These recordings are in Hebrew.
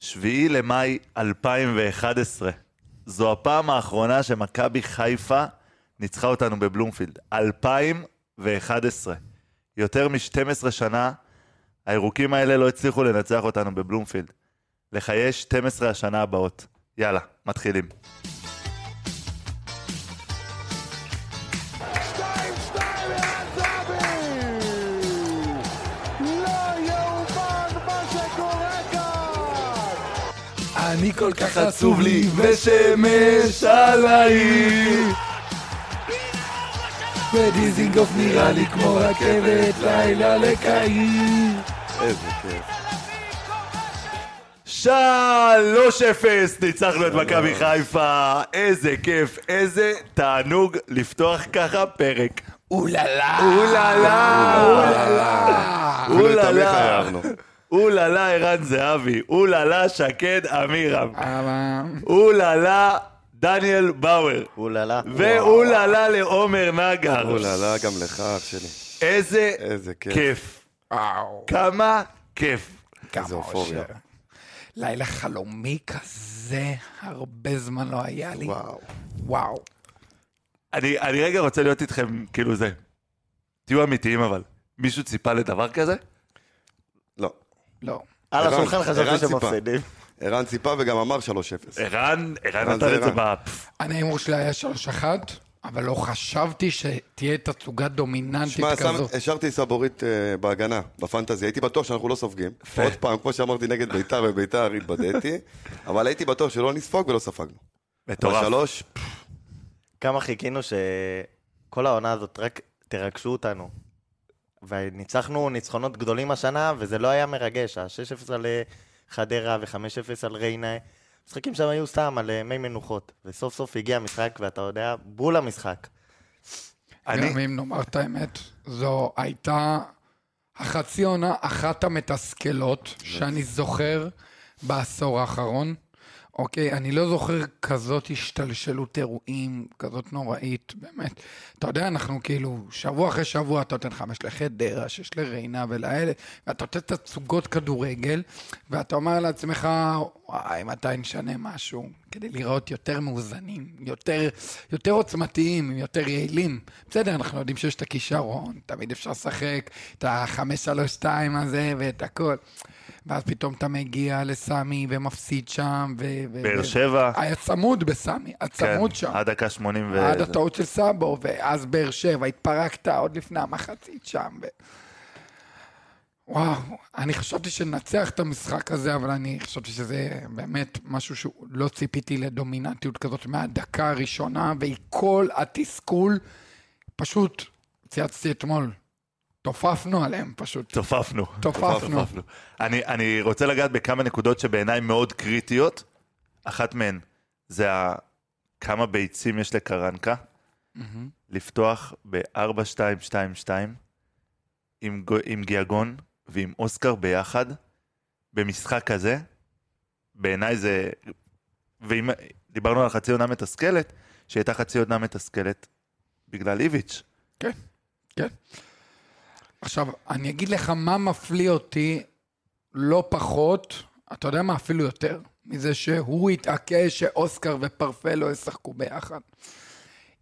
שביעי למאי 2011. זו הפעם האחרונה שמכבי חיפה ניצחה אותנו בבלומפילד. 2011. יותר מ-12 שנה, הירוקים האלה לא הצליחו לנצח אותנו בבלומפילד. לחיי 12 השנה הבאות. יאללה, מתחילים. אני כל כך עצוב לי ושמש עליי ודיזינגוף נראה לי כמו רכבת לילה לקהיר איזה כיף. 3-0, ניצחנו את מכבי חיפה. איזה כיף, איזה תענוג לפתוח ככה פרק. אוללה אוללה, אוללה אוללה. אוללה ערן זהבי, אוללה שקד אמירם, אוללה דניאל באואר, אוללה. ואוללה לעומר נגר. אוללה, גם לך, אח שלי. איזה איזה כיף. כיף, וואו כמה כיף. איזה אופוריה. לילה חלומי כזה הרבה זמן לא היה לי וואו. וואו אני, אני רגע רוצה להיות איתכם, כאילו זה. תהיו אמיתיים אבל. מישהו ציפה לדבר כזה? לא. על השולחן חשבתי ציפה. שמפסידים. ערן ציפה וגם אמר 3-0. ערן, ערן נתן את זה ערן. ב... אני ההימור שלי היה 3-1 אבל לא חשבתי שתהיה תצוגה דומיננטית שמע, שם- כזאת השארתי סבורית אה, בהגנה, בפנטזי. הייתי בטוח שאנחנו לא סופגים. עוד פעם, כמו שאמרתי נגד ביתר, וביתר התבדיתי. אבל הייתי בטוח שלא נספוג ולא ספגנו. מטורף. בשלוש, כמה חיכינו שכל העונה הזאת, רק תרגשו אותנו. וניצחנו ניצחונות גדולים השנה, וזה לא היה מרגש. ה-6-0 על אה, חדרה ו-5-0 על ריינה. משחקים שם היו סתם על אה, מי מנוחות. וסוף סוף הגיע המשחק, ואתה יודע, בול המשחק. אני, גם אם נאמר את האמת, זו הייתה החצי עונה אחת המתסכלות שאני זוכר בעשור האחרון. אוקיי, אני לא זוכר כזאת השתלשלות אירועים, כזאת נוראית, באמת. אתה יודע, אנחנו כאילו, שבוע אחרי שבוע אתה נותן חמש לחדרה, שש לריינה ולאלה, ואתה נותן תצוגות כדורגל, ואתה אומר לעצמך, וואי, מתי נשנה משהו, כדי לראות יותר מאוזנים, יותר, יותר עוצמתיים, יותר יעילים. בסדר, אנחנו יודעים שיש את הכישרון, תמיד אפשר לשחק את החמש-שלוש-שתיים הזה ואת הכל. ואז פתאום אתה מגיע לסמי ומפסיד שם, ו... באר שבע, היה צמוד בסמי, הצמוד שם. כן, עד דקה 80 ו... עד הטעות של סאבו, ואז באר שבע, התפרקת עוד לפני המחצית שם. ו... וואו, אני חשבתי שננצח את המשחק הזה, אבל אני חשבתי שזה באמת משהו שלא ציפיתי לדומיננטיות כזאת מהדקה הראשונה, ועם כל התסכול, פשוט צייצתי אתמול, תופפנו עליהם פשוט. צופפנו. תופפנו. צופפנו. אני, אני רוצה לגעת בכמה נקודות שבעיניי מאוד קריטיות. אחת מהן זה ה... כמה ביצים יש לקרנקה לפתוח ב-4-2-2-2 עם, עם גיאגון ועם אוסקר ביחד במשחק כזה. בעיניי זה... ואם דיברנו על חצי עונה מתסכלת, שהייתה חצי עונה מתסכלת בגלל איביץ'. כן, כן. עכשיו, אני אגיד לך מה מפליא אותי לא פחות, אתה יודע מה, אפילו יותר, מזה שהוא התעקש שאוסקר ופרפה לא ישחקו ביחד.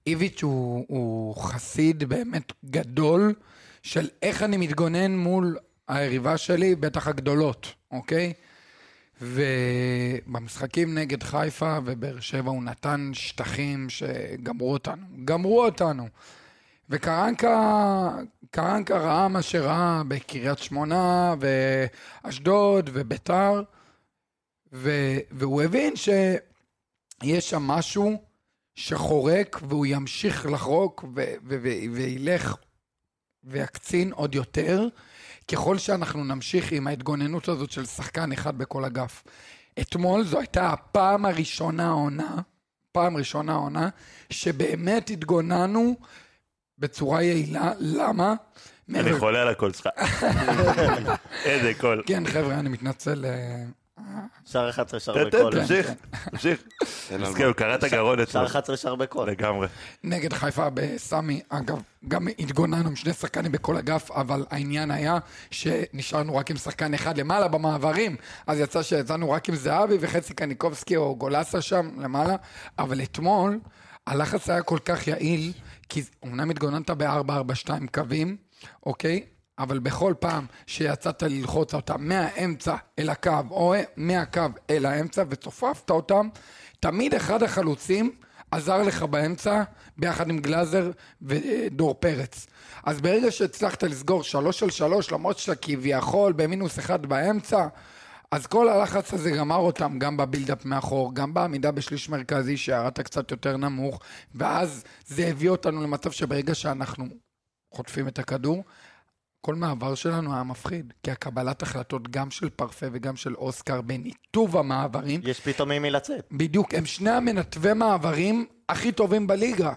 איביץ' הוא, הוא חסיד באמת גדול של איך אני מתגונן מול היריבה שלי, בטח הגדולות, אוקיי? ובמשחקים נגד חיפה ובאר שבע הוא נתן שטחים שגמרו אותנו. גמרו אותנו. וקרנקה קרנקה ראה מה שראה בקריית שמונה ואשדוד וביתר, ו, והוא הבין שיש שם משהו שחורק והוא ימשיך לחרוק ו, ו, ו, וילך ויקצין עוד יותר, ככל שאנחנו נמשיך עם ההתגוננות הזאת של שחקן אחד בכל אגף. אתמול זו הייתה הפעם הראשונה העונה, פעם ראשונה העונה, שבאמת התגוננו בצורה יעילה. למה? אני חולה על הקול שלך. איזה קול. כן, חבר'ה, אני מתנצל. שער 11, שער תן, תן, בכל. תמשיך, תמשיך. מסכים, מה. הוא קרא את הגרון שער אתמול. 11, שער בכל. לגמרי. נגד חיפה בסמי, אגב, גם התגוננו עם שני שחקנים בכל אגף, אבל העניין היה שנשארנו רק עם שחקן אחד למעלה במעברים, אז יצא שיצאנו רק עם זהבי וחצי קניקובסקי או גולסה שם למעלה, אבל אתמול הלחץ היה כל כך יעיל, כי אמנם התגוננת ב-4-4-2 קווים, אוקיי? אבל בכל פעם שיצאת ללחוץ אותם מהאמצע אל הקו, או מהקו אל האמצע, וצופפת אותם, תמיד אחד החלוצים עזר לך באמצע, ביחד עם גלאזר ודור פרץ. אז ברגע שהצלחת לסגור שלוש על שלוש, למרות שאתה כביכול במינוס אחד באמצע, אז כל הלחץ הזה גמר אותם גם בבילדאפ מאחור, גם בעמידה בשליש מרכזי שירדת קצת יותר נמוך, ואז זה הביא אותנו למצב שברגע שאנחנו חוטפים את הכדור, כל מעבר שלנו היה מפחיד, כי הקבלת החלטות גם של פרפה וגם של אוסקר בניתוב המעברים, יש פתאום מי לצאת. בדיוק, הם שני המנתבי מעברים הכי טובים בליגה.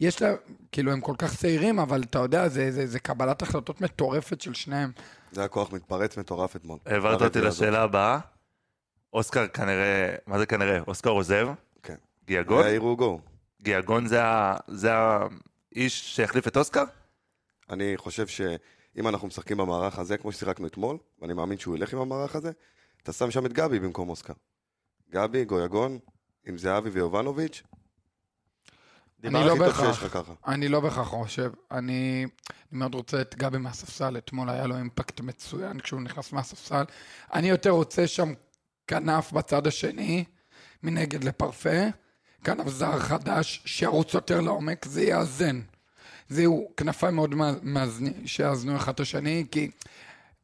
יש להם, כאילו הם כל כך צעירים, אבל אתה יודע, זה, זה, זה קבלת החלטות מטורפת של שניהם. זה היה כוח מתפרץ מטורף אתמול. העברת אותי. לשאלה הבאה. אוסקר כנראה, מה זה כנראה? אוסקר עוזב? כן. גיאגון? ערעור גו. גיאגון זה זה האיש שהחליף את אוסקר? אני חושב שאם אנחנו משחקים במערך הזה, כמו ששיחקנו אתמול, ואני מאמין שהוא ילך עם המערך הזה, אתה שם שם את גבי במקום אוסקר. גבי, גויגון, עם זהבי ויובנוביץ', אני לא בהכרח. אני לא בהכרח חושב. אני, אני מאוד רוצה את גבי מהספסל, אתמול היה לו אימפקט מצוין כשהוא נכנס מהספסל. אני יותר רוצה שם כנף בצד השני, מנגד לפרפה, כנף זר חדש, שירוץ יותר לעומק, זה יאזן. זה יהיו כנפיים מאוד מאזני- שיאזנו אחד את השני, כי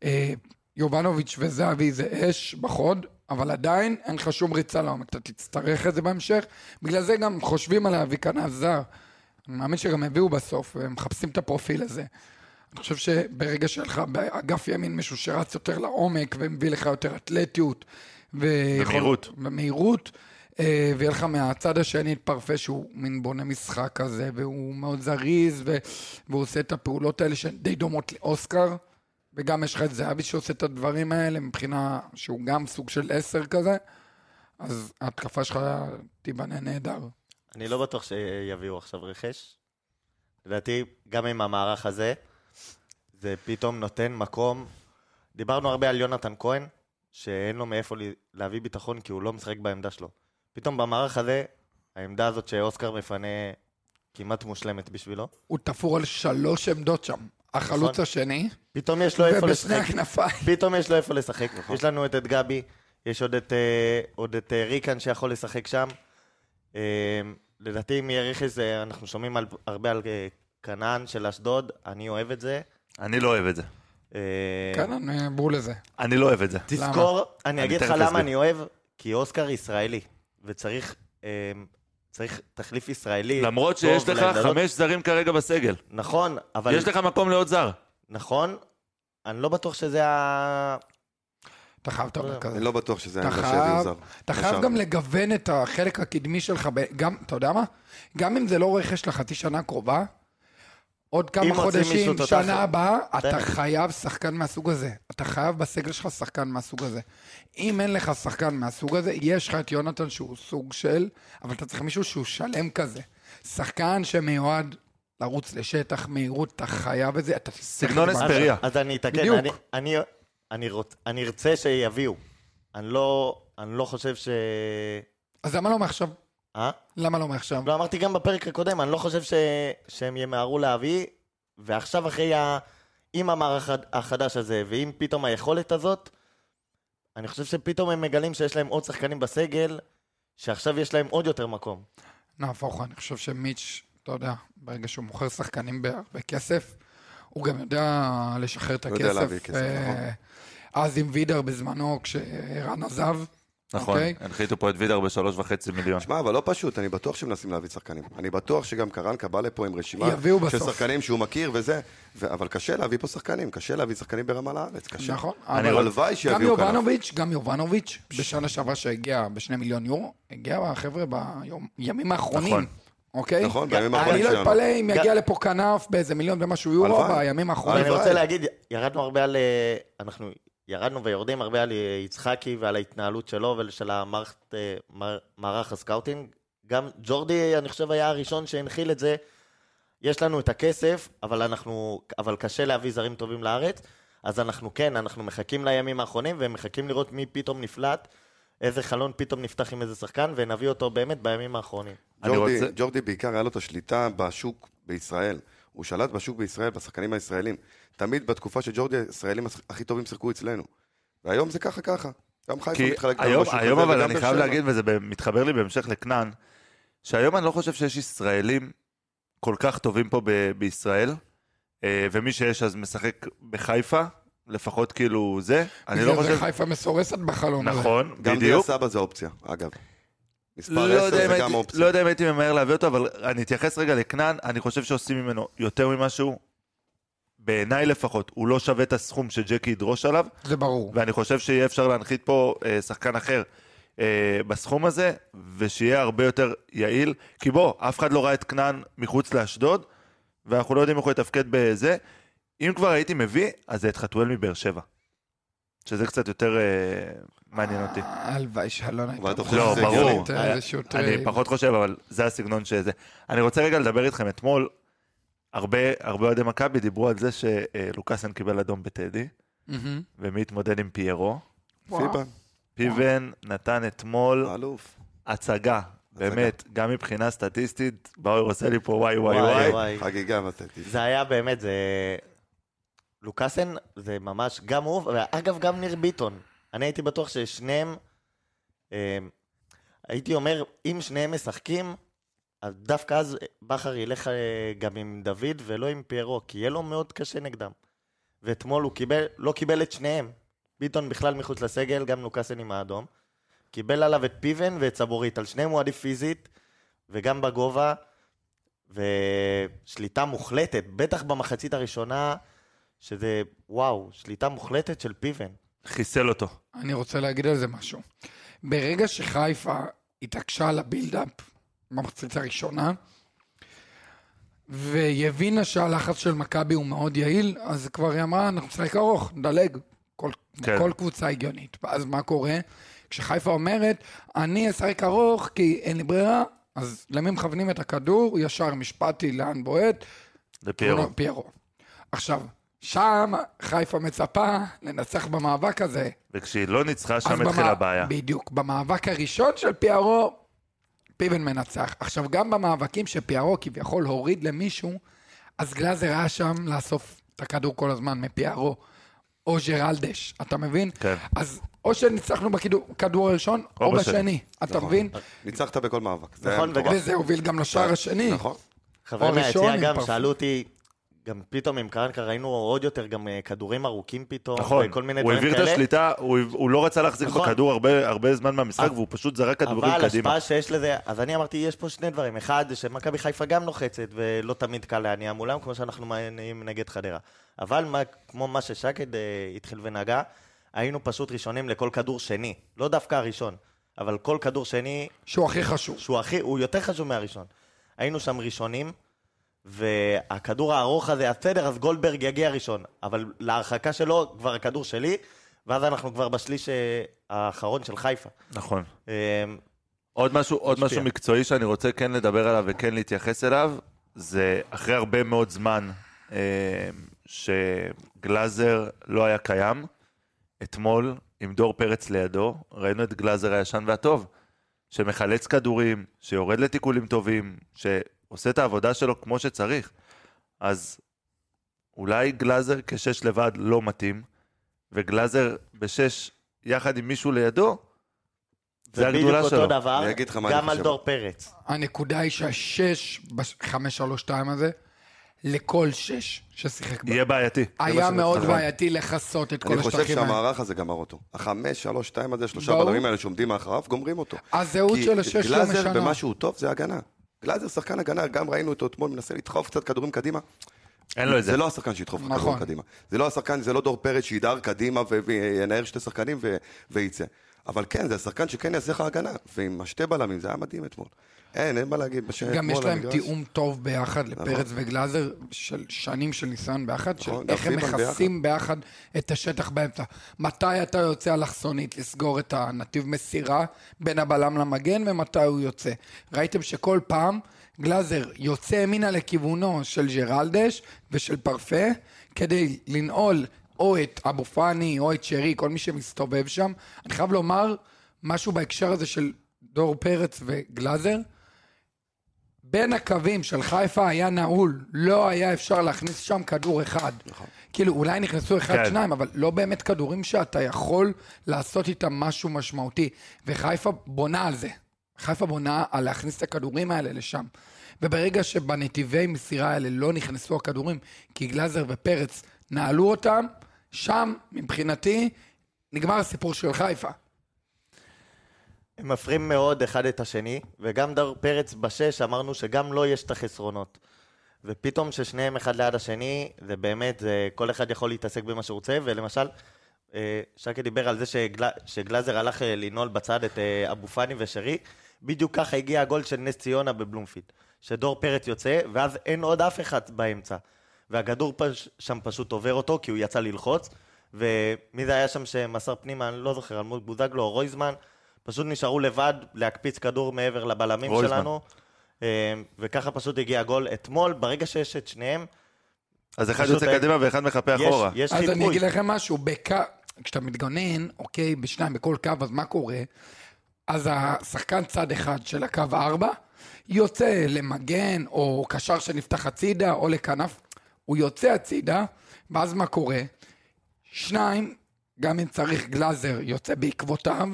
אה, יובנוביץ' וזהבי זה אש בחוד, אבל עדיין אין לך שום ריצה לעומק, אתה תצטרך את זה בהמשך. בגלל זה גם חושבים על להביא כנף זר. אני מאמין שגם הביאו בסוף, והם מחפשים את הפרופיל הזה. אני חושב שברגע שיהיה לך באגף ימין מישהו שרץ יותר לעומק ומביא לך יותר אתלטיות ויכול- ומהירות. ומהירות, ויהיה לך מהצד השני את פרפה שהוא מין בונה משחק כזה, והוא מאוד זריז, והוא עושה את הפעולות האלה שהן די דומות לאוסקר, וגם יש לך את זהבי שעושה את הדברים האלה מבחינה שהוא גם סוג של עשר כזה, אז ההתקפה שלך תיבנה נהדר. אני לא בטוח שיביאו עכשיו רכש. לדעתי, גם עם המערך הזה, זה פתאום נותן מקום. דיברנו הרבה על יונתן כהן, שאין לו מאיפה להביא ביטחון כי הוא לא משחק בעמדה שלו. פתאום במערך הזה, העמדה הזאת שאוסקר מפנה כמעט מושלמת בשבילו. הוא תפור על שלוש עמדות שם. החלוץ נכון. השני, פתאום יש לו איפה ובשני לשחק. הכנפיים. פתאום יש לו איפה לשחק. יש לנו את, את גבי, יש עוד את, אה, עוד את אה, ריקן שיכול לשחק שם. אה, לדעתי אם יהיה זה- אנחנו שומעים על, הרבה על כנען של אשדוד, אני אוהב את זה. אני לא אוהב את זה. אני בול לזה. אני לא אוהב את זה. תזכור, אני אני אגיד לך למה. אני אוהב, כי אוסקר ישראלי, וצריך אה, צריך תחליף ישראלי. למרות שיש לך לעמדות. חמש זרים כרגע בסגל. נכון, אבל... יש לך מקום לעוד זר. נכון, אני לא בטוח שזה ה... אתה חייב את המרכז. אני לא בטוח שזה העמדה שיביאו חייב, זר. אתה חייב ישר. גם לגוון את החלק הקדמי שלך, גם, אתה יודע מה? גם אם זה לא רכש לחצי שנה הקרובה, עוד כמה חודשים, שנה הבאה, אתה. חייב שחקן מהסוג הזה. אתה חייב בסגל שלך שחקן מהסוג הזה. אם אין לך שחקן מהסוג הזה, יש לך את יונתן שהוא סוג של, אבל אתה צריך מישהו שהוא שלם כזה. שחקן שמיועד לרוץ לשטח, מהירות, אתה חייב את זה, אתה תצטרך... סגנון. אספריה. אז אני אתקן, אני ארצה שיביאו. אני לא, אני לא חושב ש... אז למה לא מעכשיו? אה? למה לא מעכשיו? לא, אמרתי גם בפרק הקודם, אני לא חושב ש... שהם ימהרו להביא, ועכשיו אחרי ה... עם המערך החדש הזה, ועם פתאום היכולת הזאת, אני חושב שפתאום הם מגלים שיש להם עוד שחקנים בסגל, שעכשיו יש להם עוד יותר מקום. נהפוך, אני חושב שמיץ', אתה יודע, ברגע שהוא מוכר שחקנים בהרבה כסף, הוא גם יודע לשחרר את הוא הכסף. יודע להביא כסף, אה, נכון. אז עם וידר בזמנו, כשערן עזב, נכון, אוקיי. הנחיתו פה את וידר בשלוש וחצי מיליון. שמע, אבל לא פשוט, אני בטוח שמנסים להביא שחקנים. אני בטוח שגם קרנקה בא לפה עם רשימה של בסוף. שחקנים שהוא מכיר וזה, ו... אבל קשה להביא פה שחקנים, קשה להביא שחקנים ברמה לארץ, קשה. נכון. אני אבל הלוואי גם שיביאו כנף. יובנוביץ', גם יובנוביץ', בשנה שעברה שהגיע בשני מיליון יורו, הגיע החבר'ה בימים האחרונים. נכון. אוקיי? נכון, בימים אני האחרונים לא שלנו. אתפלא אם גם- יגיע לפה כנף באיזה מיליון ומשהו יורו. בימים האחרונים. אני. רוצה להגיד, ירדנו הרבה על... אה, אנחנו ירדנו ויורדים הרבה על יצחקי ועל ההתנהלות שלו ושל המערכת, אה, ה scouting. גם ג'ורדי, אני חושב, היה הראשון שהנחיל את זה. יש לנו את הכסף, אבל אנחנו, אבל קשה להביא זרים טובים לארץ. אז אנחנו כן, אנחנו מחכים לימים האחרונים ומחכים לראות מי פתאום נפלט, איזה חלון פתאום נפתח עם איזה שחקן, ונביא אותו באמת בימים האחרונים. ג'ורדי, רוצה- ג'ורדי בעיקר היה לו את השליטה בשוק בישראל. הוא שלט בשוק בישראל, בשחקנים הישראלים. תמיד בתקופה שג'ורדי, הישראלים הכי טובים שיחקו אצלנו. והיום זה ככה ככה. גם חיפה כי מתחלקת היום, בשוק היום הזה, אבל אני חייב. להגיד, וזה מתחבר לי בהמשך לכנען, שהיום אני לא חושב שיש ישראלים כל כך טובים פה ב- בישראל, אה, ומי שיש אז משחק בחיפה, לפחות כאילו זה. אני לא בגלל זה חושב... חיפה מסורסת בחלון הזה. נכון, גם דיה בדיוק. סבא זה אופציה, אגב. מספר לא 10 יודע, אם זה הייתי, גם אופציה. לא יודע אם הייתי ממהר להביא אותו, אבל אני אתייחס רגע לכנען, אני חושב שעושים ממנו יותר ממה שהוא. בעיניי לפחות, הוא לא שווה את הסכום שג'קי ידרוש עליו, זה ברור. ואני חושב שיהיה אפשר להנחית פה אה, שחקן אחר אה, בסכום הזה, ושיהיה הרבה יותר יעיל. כי בוא, אף אחד לא ראה את כנען מחוץ לאשדוד, ואנחנו לא יודעים איך הוא יתפקד בזה. אם כבר הייתי מביא, אז זה את חתואל מבאר שבע. שזה קצת יותר אה, מעניין אותי. הלוואי שאלון הייתה... לא, ברור. איזשהו אני. פחות חושב, אבל זה הסגנון שזה. אני רוצה רגע לדבר איתכם. אתמול, הרבה הרבה אוהדי מכבי דיברו על זה שלוקאסן קיבל אדום בטדי. ומי התמודד עם פיירו. פיבן, פיבן נתן אתמול. הצגה, באמת, גם מבחינה סטטיסטית, באואר עושה לי פה וואי וואי וואי. וואי. חגיגה בטדי. זה היה באמת, זה... לוקאסן זה ממש, גם הוא, ואגב גם ניר ביטון. אני הייתי בטוח ששניהם, אה, הייתי אומר, אם שניהם משחקים, אז דווקא אז בכר ילך אה, גם עם דוד ולא עם פיירו, כי יהיה לו מאוד קשה נגדם. ואתמול הוא קיבל, לא קיבל את שניהם. ביטון בכלל מחוץ לסגל, גם לוקאסן עם האדום. קיבל עליו את פיבן ואת סבורית, על שניהם הוא עדיף פיזית, וגם בגובה. ושליטה מוחלטת, בטח במחצית הראשונה, שזה, וואו, שליטה מוחלטת של פיבן. חיסל אותו. אני רוצה להגיד על זה משהו. ברגע שחיפה התעקשה על הבילדאפ במחצית הראשונה, והיא הבינה שהלחץ של מכבי הוא מאוד יעיל, אז כבר היא אמרה, אנחנו נשחק ארוך, נדלג. כל, כן. כל קבוצה הגיונית. ואז מה קורה? כשחיפה אומרת, אני אשחק ארוך כי אין לי ברירה, אז למי מכוונים את הכדור? ישר משפטי לאן בועט? לפיירו. פיירו. עכשיו, שם חיפה מצפה לנצח במאבק הזה. וכשהיא לא ניצחה, שם במה- התחילה הבעיה. בדיוק. במאבק הראשון של פיירו, פיבן מנצח. עכשיו, גם במאבקים שפיירו כביכול הוריד למישהו, אז גלאזר היה שם לאסוף את הכדור כל הזמן מפיירו, או ג'רלדש, אתה מבין? כן. אז או שניצחנו בכדור הראשון, או, או בשני. בשני, אתה נכון. מבין? ניצחת בכל מאבק. נכון. וגם- וזה הוביל גם לשער השני. נכון. חברים מהיציע גם. שאלו אותי, גם פתאום עם קרנקה ראינו עוד יותר גם אה, כדורים ארוכים פתאום, נכון, וכל מיני הוא דברים העביר את כאלה. השליטה, הוא הוא לא רצה להחזיק נכון. בכדור הרבה- הרבה זמן מהמשחק, אבל- והוא פשוט זרק כדורים אבל קדימה. השפעה שיש לזה, אז אני אמרתי, יש פה שני דברים. אחד, שמכבי חיפה גם לוחצת, ולא תמיד קל להניע מולם, כמו שאנחנו מעניינים נגד חדרה. אבל מה, כמו מה ששקד אה, התחיל ונגע, היינו פשוט ראשונים לכל כדור שני. לא דווקא הראשון, אבל כל כדור שני, שהוא הכי חשוב. שהוא הכי, הוא יותר חשוב מהראשון. היינו שם ראשונים, והכדור הארוך הזה, בסדר, אז גולדברג יגיע ראשון, אבל להרחקה שלו, כבר הכדור שלי, ואז אנחנו כבר בשליש אה, האחרון של חיפה. נכון. אה, עוד משהו, עוד. משהו מקצועי שאני רוצה כן לדבר עליו וכן להתייחס אליו, זה אחרי הרבה מאוד זמן אה, שגלאזר לא היה קיים, אתמול עם דור פרץ לידו, ראינו את גלאזר הישן והטוב, שמחלץ כדורים, שיורד לתיקולים טובים, שעושה את העבודה שלו כמו שצריך. אז אולי גלאזר כשש לבד לא מתאים, וגלאזר בשש יחד עם מישהו לידו, זה הגדולה בדיוק שלו. אותו דבר, אני אגיד לך מה אני גם על חושב. דור פרץ. הנקודה היא שהשש בחמש שלוש שתיים הזה, לכל שש ששיחק בה. יהיה בעייתי. היה מאוד. בעייתי לכסות את כל אני חושב השטחים האלה. שהמערך הזה גמר אותו. החמש, שלוש, שתיים הזה, שלושה. בלמים האלה שעומדים מאחריו, גומרים אותו. הזהות כי של השש לא גלאזר משנה. במה שהוא טוב זה הגנה. גלאזר שחקן הגנה, גם ראינו אותו אתמול מנסה לדחוף קצת כדורים קדימה. אין לו את זה. זה לא השחקן שידחוף נכון. כדורים קדימה. זה לא השחקן, זה לא דור פרץ שידהר קדימה וינער שתי שחקנים ו- וייצא. אבל כן, זה השחקן שכן יעשה לך הגנה. ועם השתי בלמים, זה היה מדהים אתמול. אין, אין מה להגיד. גם יש להם המגרש. תיאום טוב ביחד לפרץ וגלאזר, של שנים של ניסיון ביחד, של נכון, איך הם מכסים ביחד את השטח באמצע. מתי אתה יוצא אלכסונית לסגור את הנתיב מסירה בין הבלם למגן, ומתי הוא יוצא. ראיתם שכל פעם גלאזר יוצא ימינה לכיוונו של ג'רלדש ושל פרפה, כדי לנעול או את אבו פאני או את שרי, כל מי שמסתובב שם. אני חייב לומר משהו בהקשר הזה של דור פרץ וגלאזר. בין הקווים של חיפה היה נעול, לא היה אפשר להכניס שם כדור אחד. נכון. כאילו, אולי נכנסו אחד, כן. שניים, אבל לא באמת כדורים שאתה יכול לעשות איתם משהו משמעותי. וחיפה בונה על זה. חיפה בונה על להכניס את הכדורים האלה לשם. וברגע שבנתיבי מסירה האלה לא נכנסו הכדורים, כי גלאזר ופרץ נעלו אותם, שם, מבחינתי, נגמר הסיפור של חיפה. הם מפרים מאוד אחד את השני, וגם דר פרץ בשש אמרנו שגם לו יש את החסרונות. ופתאום ששניהם אחד ליד השני, זה באמת, זה, כל אחד יכול להתעסק במה שהוא רוצה, ולמשל, אה, שקי דיבר על זה שגל, שגלאזר הלך אה, לנעול בצד את אה, אבו פאני ושרי, בדיוק ככה הגיע הגול של נס ציונה בבלומפילד. שדור פרץ יוצא, ואז אין עוד אף אחד באמצע. והכדור פש, שם פשוט עובר אותו, כי הוא יצא ללחוץ, ומי זה היה שם שמסר פנימה, אני לא זוכר, אלמוג בוזגלו או רויזמן, פשוט נשארו לבד להקפיץ כדור מעבר לבלמים רויזמן. שלנו, אה, וככה פשוט הגיע הגול. אתמול, ברגע שיש את שניהם, אז אחד יוצא היה- קדימה ואחד מחפה יש, אחורה. יש אז אני חיפוי. אגיד לכם משהו, בק... כשאתה מתגונן, אוקיי, בשניים, בכל קו, אז מה קורה? אז השחקן צד אחד של הקו ארבע, יוצא למגן, או קשר שנפתח הצידה, או לכנף, הוא יוצא הצידה, ואז מה קורה? שניים, גם אם צריך גלאזר, יוצא בעקבותיו,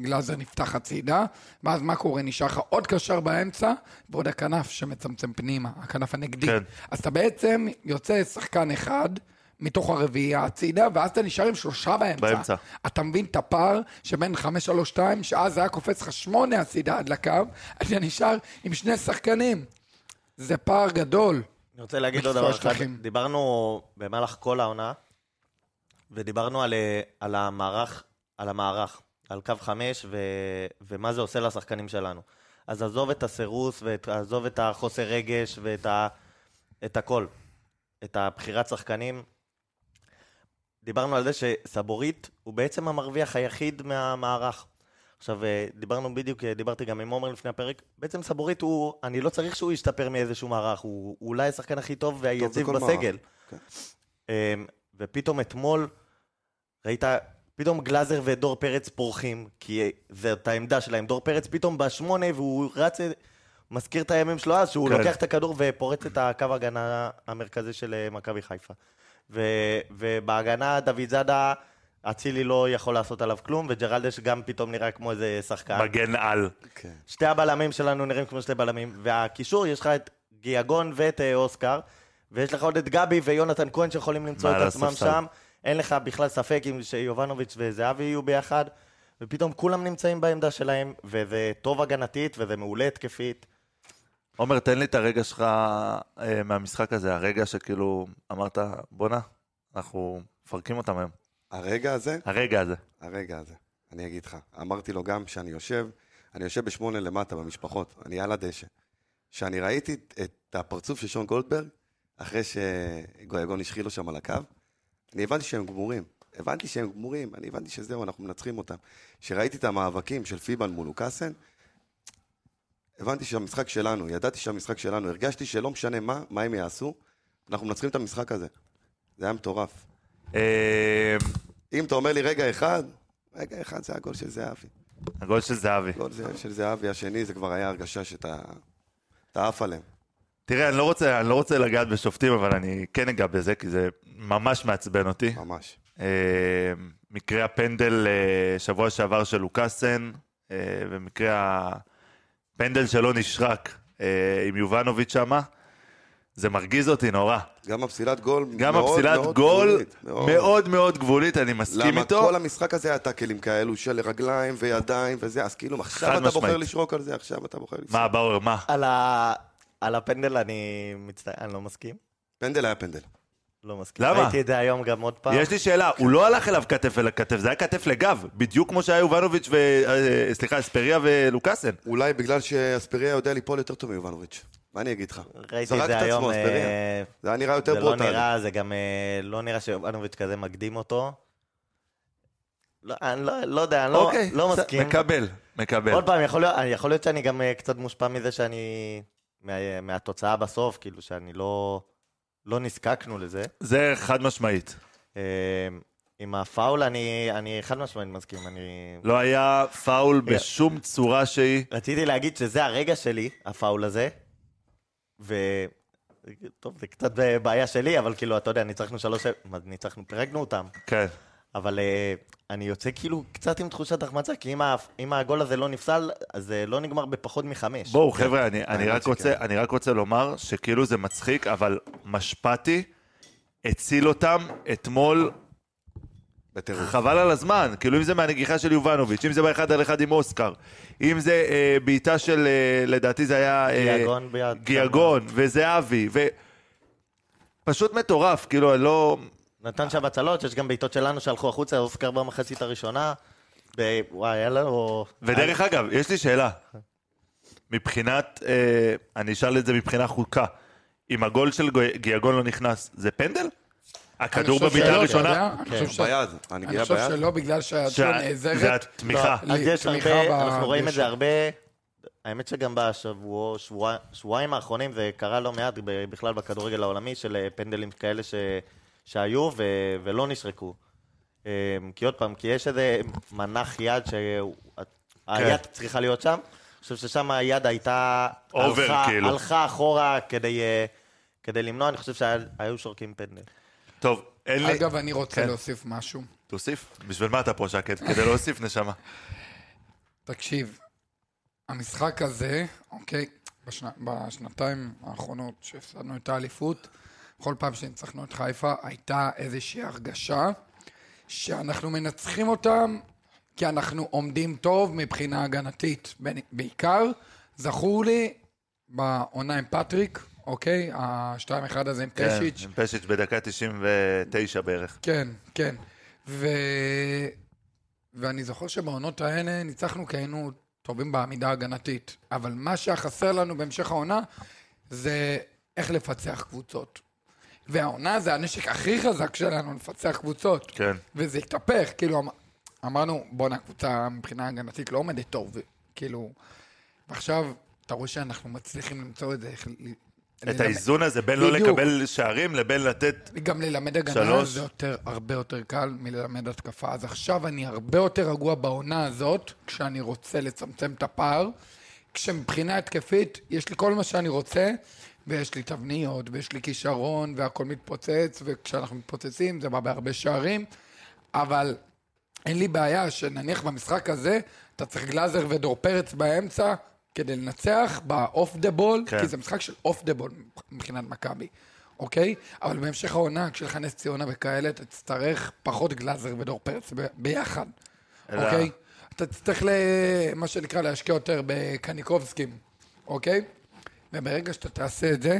גלאזר נפתח הצידה, ואז מה קורה? נשאר לך עוד קשר באמצע, ועוד הכנף שמצמצם פנימה, הכנף הנגדי. כן. אז אתה בעצם יוצא שחקן אחד מתוך הרביעייה הצידה, ואז אתה נשאר עם שלושה באמצע. באמצע. אתה מבין את הפער שבין 5-3-2, שאז היה קופץ לך שמונה הצידה עד לקו, אתה נשאר עם שני שחקנים. זה פער גדול. אני רוצה להגיד עוד דבר אחד. דיברנו במהלך כל העונה, ודיברנו על, אה, על המערך, על המערך, על קו חמש, ו, ומה זה עושה לשחקנים שלנו. אז עזוב את הסירוס, ועזוב את החוסר רגש, ואת ה, את הכל. את הבחירת שחקנים. דיברנו על זה שסבורית הוא בעצם המרוויח היחיד מהמערך. עכשיו, אה, דיברנו בדיוק, אה, דיברתי גם עם עומר לפני הפרק, בעצם סבורית הוא, אני לא צריך שהוא ישתפר מאיזשהו מערך, הוא, הוא אולי השחקן הכי טוב והיציב בסגל. כן. אמ, ופתאום אתמול, ראית, פתאום גלאזר ודור פרץ פורחים, כי זאת העמדה שלהם. דור פרץ פתאום בשמונה, והוא רץ, מזכיר את הימים שלו אז, שהוא כן. לוקח את הכדור ופורץ את הקו ההגנה המרכזי של אה, מכבי חיפה. ו, ובהגנה דוד זאדה, אצילי לא יכול לעשות עליו כלום, וג'רלדש גם פתאום נראה כמו איזה שחקן. מגן על. כן. שתי הבלמים שלנו נראים כמו שתי בלמים, והקישור, יש לך את גיאגון ואת אה, אוסקר, ויש לך עוד את גבי ויונתן כהן שיכולים למצוא את עצמם. שם. אין לך בכלל ספק אם שיובנוביץ' וזהבי יהיו ביחד, ופתאום כולם נמצאים בעמדה שלהם, וזה טוב הגנתית וזה מעולה התקפית. עומר, תן לי את הרגע שלך אה, מהמשחק הזה, הרגע שכאילו אמרת, בואנה, אנחנו מפרקים אותם היום. הרגע הזה, הרגע הזה. הרגע הזה, אני אגיד לך, אמרתי לו גם שאני יושב, אני יושב בשמונה למטה במשפחות, אני על הדשא. כשאני ראיתי את הפרצוף של שון גולדברג, אחרי שגויגון השחיל לו שם על הקו, אני הבנתי שהם גמורים. הבנתי שהם גמורים, אני הבנתי שזהו, אנחנו מנצחים אותם. כשראיתי את המאבקים של פיבן מול לוקאסן, הבנתי שהמשחק שלנו, ידעתי שהמשחק שלנו, הרגשתי שלא משנה מה, מה הם יעשו, אנחנו מנצחים את המשחק הזה. זה היה מטורף. אה, אם אתה אומר לי רגע אחד, רגע אחד זה הגול של זהבי. הגול של זהבי. גול זה- של זהבי השני, זה כבר היה הרגשה שאתה אתה עף עליהם. תראה, אני לא רוצה, אני לא רוצה לגעת בשופטים, אבל אני כן אגע בזה, כי זה ממש מעצבן אותי. ממש. אה, מקרה הפנדל אה, שבוע שעבר של לוקאסן, אה, ומקרה הפנדל שלא נשרק אה, עם יובנוביץ' שמה, זה מרגיז אותי נורא. גם הפסילת גול גם מאוד הפסילת מאוד גול גבולית, מאוד מאוד גבולית, אני מסכים למה איתו. כל המשחק הזה היה טאקלים כאלו של רגליים וידיים וזה, אז כאילו עכשיו אתה בוחר משמעית. לשרוק על זה, עכשיו אתה בוחר לשרוק. מה, באואר, מה? על, ה... על הפנדל אני מצטער, אני לא מסכים. פנדל היה פנדל. לא מסכים. למה? ראיתי את זה היום גם עוד פעם. יש לי שאלה, הוא לא הלך אליו כתף אל הכתף, זה היה כתף לגב, בדיוק כמו שהיה יובנוביץ' ו... אה, סליחה, אספריה ולוקאסן. אולי בגלל שאספריה יודע ליפול יותר טוב מיובנוביץ'. מה אני אגיד לך? ראיתי את זה היום. אה, זה היה נראה יותר זה לא ברוטלי. נראה, זה גם אה, לא נראה שיובנוביץ' כזה מקדים אותו. לא, אני לא, לא יודע, אני לא, אוקיי, לא בסדר, מסכים. מקבל, מקבל. עוד פעם, יכול להיות, יכול להיות שאני גם אה, קצת מושפע מזה שאני... מה, מהתוצאה בסוף, כאילו שאני לא... לא נזקקנו לזה. זה חד משמעית. אה, עם הפאול אני, אני חד משמעית מסכים, אני... לא היה פאול בשום צורה שהיא. רציתי להגיד שזה הרגע שלי, הפאול הזה, ו... טוב, זה קצת בעיה שלי, אבל כאילו, אתה יודע, ניצחנו שלוש... ניצחנו, פירקנו אותם. כן. אבל uh, אני יוצא כאילו קצת עם תחושת החמצה, כי אם, ה... אם הגול הזה לא נפסל, אז זה לא נגמר בפחות מחמש. בואו, חבר'ה, אני, אני, האמת רק שכן. רוצה, אני רק רוצה לומר שכאילו זה מצחיק, אבל משפטי הציל אותם אתמול בטירוף. חבל על הזמן, כאילו אם זה מהנגיחה של יובנוביץ', אם זה באחד על אחד עם אוסקר, אם זה אה, בעיטה של, אה, לדעתי זה היה... אה, גיאגון ביד. גיאגון, וזהבי, ו... פשוט מטורף, כאילו, אני לא... נתן שם הצלות, יש גם בעיטות שלנו שהלכו החוצה, אוסקר במחצית הראשונה. ב... וואי, היה לו... ודרך אגב, יש לי שאלה. מבחינת, אה, אני אשאל את זה מבחינה חוקה. אם הגול של גו- גיאגון לא נכנס, זה פנדל? הכדור אני חושב שלא, הראשונה? אני חושב ש- ביד, אני חושב. שלא, בגלל שהיד שה- שלו זה נעזרת. התמיכה. אז יש הרבה, אנחנו רואים את. זה הרבה. האמת שגם בשבוע, שבוע, שבועיים האחרונים זה קרה לא מעט בכלל בכדורגל העולמי של אה, פנדלים כאלה שהיו ו, ולא נשרקו. אה, כי עוד פעם, כי יש איזה מנח יד שהיד כן. צריכה להיות שם. אני חושב ששם היד הייתה... אובר, הלכה, כאילו. הלכה אחורה כדי, אה, כדי למנוע, אני חושב שהיו שורקים פנדל. טוב, אין לי... אגב, אני רוצה כן. להוסיף משהו. תוסיף. בשביל מה אתה פה, שקט? כדי להוסיף, נשמה. תקשיב, המשחק הזה, אוקיי, בשנה, בשנתיים האחרונות שהפסדנו את האליפות, כל פעם שניצחנו את חיפה, הייתה איזושהי הרגשה שאנחנו מנצחים אותם כי אנחנו עומדים טוב מבחינה הגנתית. בעיקר, זכור לי בעונה עם פטריק, אוקיי? ה-2-1 הזה עם פשיץ'. כן, עם פשיץ' בדקה 99 בערך. כן, כן. ו... ואני זוכר שבעונות האלה ניצחנו כי היינו טובים בעמידה ההגנתית. אבל מה שהיה חסר לנו בהמשך העונה זה איך לפצח קבוצות. והעונה זה הנשק הכי חזק שלנו, לפצח קבוצות. כן. וזה התהפך, כאילו אמ- אמרנו, בואנה, הקבוצה מבחינה הגנתית לא עומדת טוב, כאילו... ועכשיו, אתה רואה שאנחנו מצליחים למצוא את זה, איך... את האיזון הזה בין לא. לקבל שערים לבין לתת... גם ללמד הגנה שלוש. זה יותר, הרבה יותר קל מללמד התקפה. אז עכשיו אני הרבה יותר רגוע בעונה הזאת, כשאני רוצה לצמצם את הפער, כשמבחינה התקפית יש לי כל מה שאני רוצה, ויש לי תבניות, ויש לי כישרון, והכל מתפוצץ, וכשאנחנו מתפוצצים זה בא בהרבה שערים, אבל אין לי בעיה שנניח במשחק הזה, אתה צריך גלאזר ודור פרץ באמצע כדי לנצח ב off the ball, כן. כי זה משחק של off the ball מבחינת מכבי, אוקיי? אבל בהמשך העונה, כשיש לך נס ציונה וכאלה, אתה תצטרך פחות גלאזר ודור פרץ ב- ביחד, אלא- אוקיי? אתה תצטרך. מה שנקרא, להשקיע יותר בקניקובסקים, אוקיי? וברגע שאתה תעשה את זה,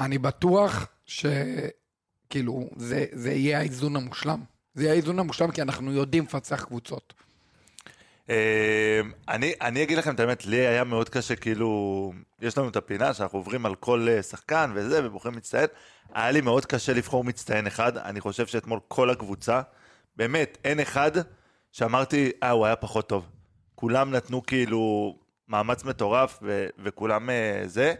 אני בטוח שכאילו, זה, זה יהיה האיזון המושלם. זה יהיה האיזון המושלם כי אנחנו יודעים לפצח קבוצות. אה, אני, אני אגיד לכם את האמת, לי היה מאוד קשה, כאילו, יש לנו את הפינה שאנחנו עוברים על כל אה, שחקן וזה, ובוחרים מצטיין. היה לי מאוד קשה לבחור מצטיין אחד. אני חושב שאתמול כל הקבוצה, באמת, אין אחד שאמרתי, אה, הוא היה פחות טוב. כולם נתנו כאילו מאמץ מטורף, ו- וכולם אה, זה.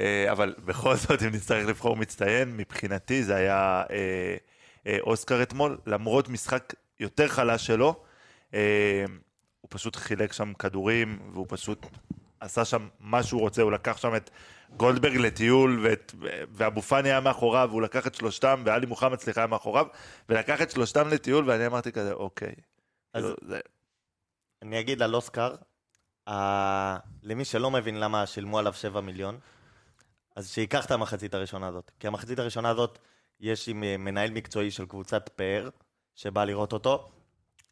אה, אבל בכל זאת, אם נצטרך לבחור מצטיין, מבחינתי זה היה אה, אה, אוסקר אתמול, למרות משחק יותר חלש שלו. אה, הוא פשוט חילק שם כדורים, והוא פשוט עשה שם מה שהוא רוצה, הוא לקח שם את גולדברג לטיול, ואת, ואבו פאני היה מאחוריו, והוא לקח את שלושתם, ואלי מוחמד, סליחה, היה מאחוריו, ולקח את שלושתם לטיול, ואני אמרתי כזה, אוקיי. אז- כאילו, זה, אני אגיד על אוסקר, ה- למי שלא מבין למה שילמו עליו 7 מיליון, אז שייקח את המחצית הראשונה הזאת. כי המחצית הראשונה הזאת, יש עם אה, מנהל מקצועי של קבוצת פאר, שבא לראות אותו,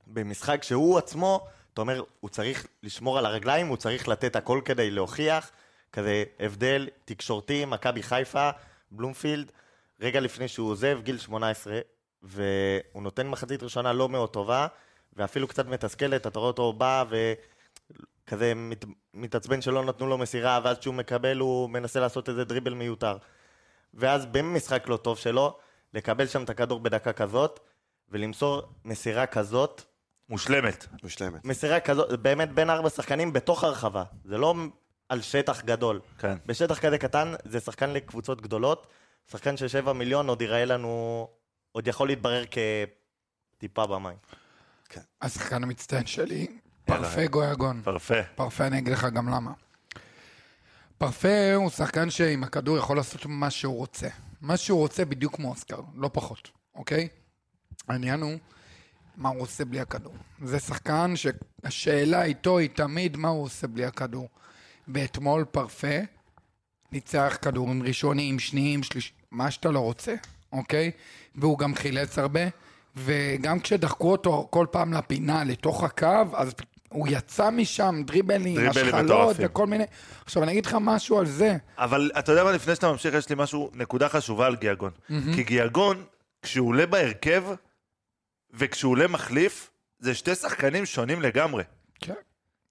במשחק שהוא עצמו, אתה אומר, הוא צריך לשמור על הרגליים, הוא צריך לתת הכל כדי להוכיח, כזה הבדל תקשורתי, מכבי חיפה, בלומפילד, רגע לפני שהוא עוזב, גיל 18, והוא נותן מחצית ראשונה לא מאוד טובה, ואפילו קצת מתסכלת, אתה רואה אותו בא וכזה מת, מתעצבן שלא נתנו לו מסירה, ואז כשהוא מקבל הוא מנסה לעשות איזה דריבל מיותר. ואז במשחק לא טוב שלו, לקבל שם את הכדור בדקה כזאת, ולמסור מסירה כזאת, מושלמת. מושלמת. מסירה כזאת, באמת בין ארבע שחקנים בתוך הרחבה. זה לא על שטח גדול. כן. בשטח כזה קטן, זה שחקן לקבוצות גדולות. שחקן של 7 מיליון עוד ייראה לנו, עוד יכול להתברר כטיפה במים. השחקן המצטיין שלי. פרפה גויגון. פרפה. פרפה, אני אגיד לך גם למה. פרפה הוא שחקן שעם הכדור יכול לעשות מה שהוא רוצה. מה שהוא רוצה בדיוק כמו אוסקר, לא פחות, אוקיי? העניין הוא מה הוא עושה בלי הכדור. זה שחקן שהשאלה איתו היא תמיד מה הוא עושה בלי הכדור. ואתמול פרפה ניצח כדורים ראשונים, שניים, שליש... מה שאתה לא רוצה, אוקיי? והוא גם חילץ הרבה, וגם כשדחקו אותו כל פעם לפינה לתוך הקו, אז הוא יצא משם, דריבלים, דריבלים השחלות. וכל מיני... עכשיו, אני אגיד לך משהו על זה. אבל אתה יודע מה, לפני שאתה ממשיך, יש לי משהו, נקודה חשובה על גיאגון. כי גיאגון, כשהוא עולה בהרכב, וכשהוא עולה מחליף, זה שתי שחקנים שונים לגמרי. כן,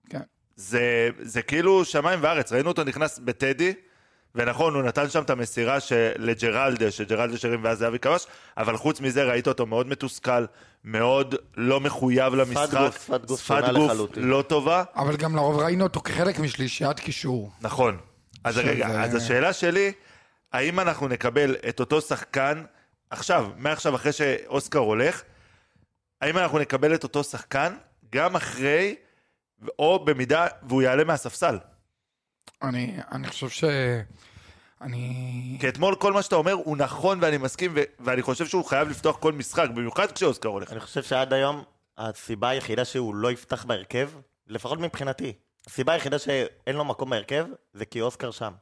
כן. זה, זה כאילו שמיים וארץ, ראינו אותו נכנס בטדי, ונכון, הוא נתן שם את המסירה של- לג'רלדה, שג'רלדה שרים ואז זהבי כבש, אבל חוץ מזה ראית אותו מאוד מתוסכל, מאוד לא מחויב למשחק. גוף, שפת גוף שפת שונה גוף לחלוטין. לא טובה. אבל גם לרוב ראינו אותו כחלק משלישיית קישור. נכון. אז שזה- רגע, אז השאלה שלי, האם אנחנו נקבל את אותו שחקן, עכשיו, מעכשיו אחרי שאוסקר הולך, האם אנחנו נקבל את אותו שחקן גם אחרי, או במידה, והוא יעלה מהספסל? אני, אני חושב ש... אני... כי אתמול כל מה שאתה אומר הוא נכון ואני מסכים, ו- ואני חושב שהוא חייב לפתוח כל משחק, במיוחד כשאוסקר הולך. אני חושב שעד היום, הסיבה היחידה שהוא לא יפתח בהרכב, לפחות מבחינתי, הסיבה היחידה שאין לו מקום בהרכב, זה כי אוסקר שם.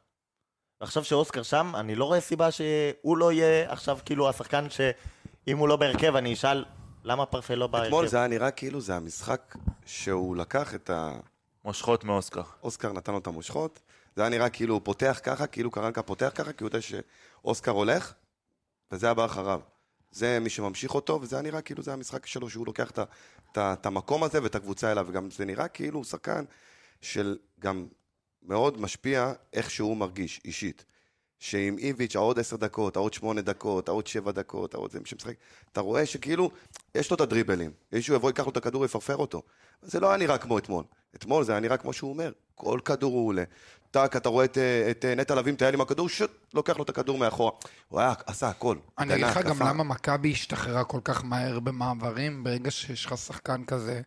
עכשיו שאוסקר שם, אני לא רואה סיבה שהוא לא יהיה עכשיו כאילו השחקן שאם הוא לא בהרכב, אני אשאל, למה פרפה לא בהרכב? אתמול זה היה נראה כאילו זה המשחק שהוא לקח את ה... מושכות מאוסקר. אוסקר נתן לו את המושכות, זה היה נראה כאילו הוא פותח ככה, כאילו קרנקה פותח ככה, כי הוא יודע שאוסקר הולך, וזה הבא אחריו. זה מי שממשיך אותו, וזה היה נראה כאילו זה המשחק שלו, שהוא לוקח את, המקום הזה ואת הקבוצה אליו, וגם זה נראה כאילו הוא שחקן של גם מאוד משפיע איך שהוא מרגיש אישית. שעם איביץ' העוד עשר דקות, העוד שמונה דקות, העוד שבע דקות, העוד זה מי שמשחק, אתה רואה שכאילו, יש לו את הדריבלים. מישהו יבוא, ייקח לו את הכדור ויפרפר אותו. זה לא היה נראה כמו אתמול. אתמול זה היה נראה כמו שהוא אומר, כל כדור הוא עולה. טאק, אתה רואה את, אה, את אה, נטע לביא מטייל עם הכדור, שוט, לוקח לו את הכדור מאחורה. הוא היה, עשה הכל. אני אגיד לך גם. למה מכבי השתחררה כל כך מהר במעברים, ברגע שיש לך שחקן כזה,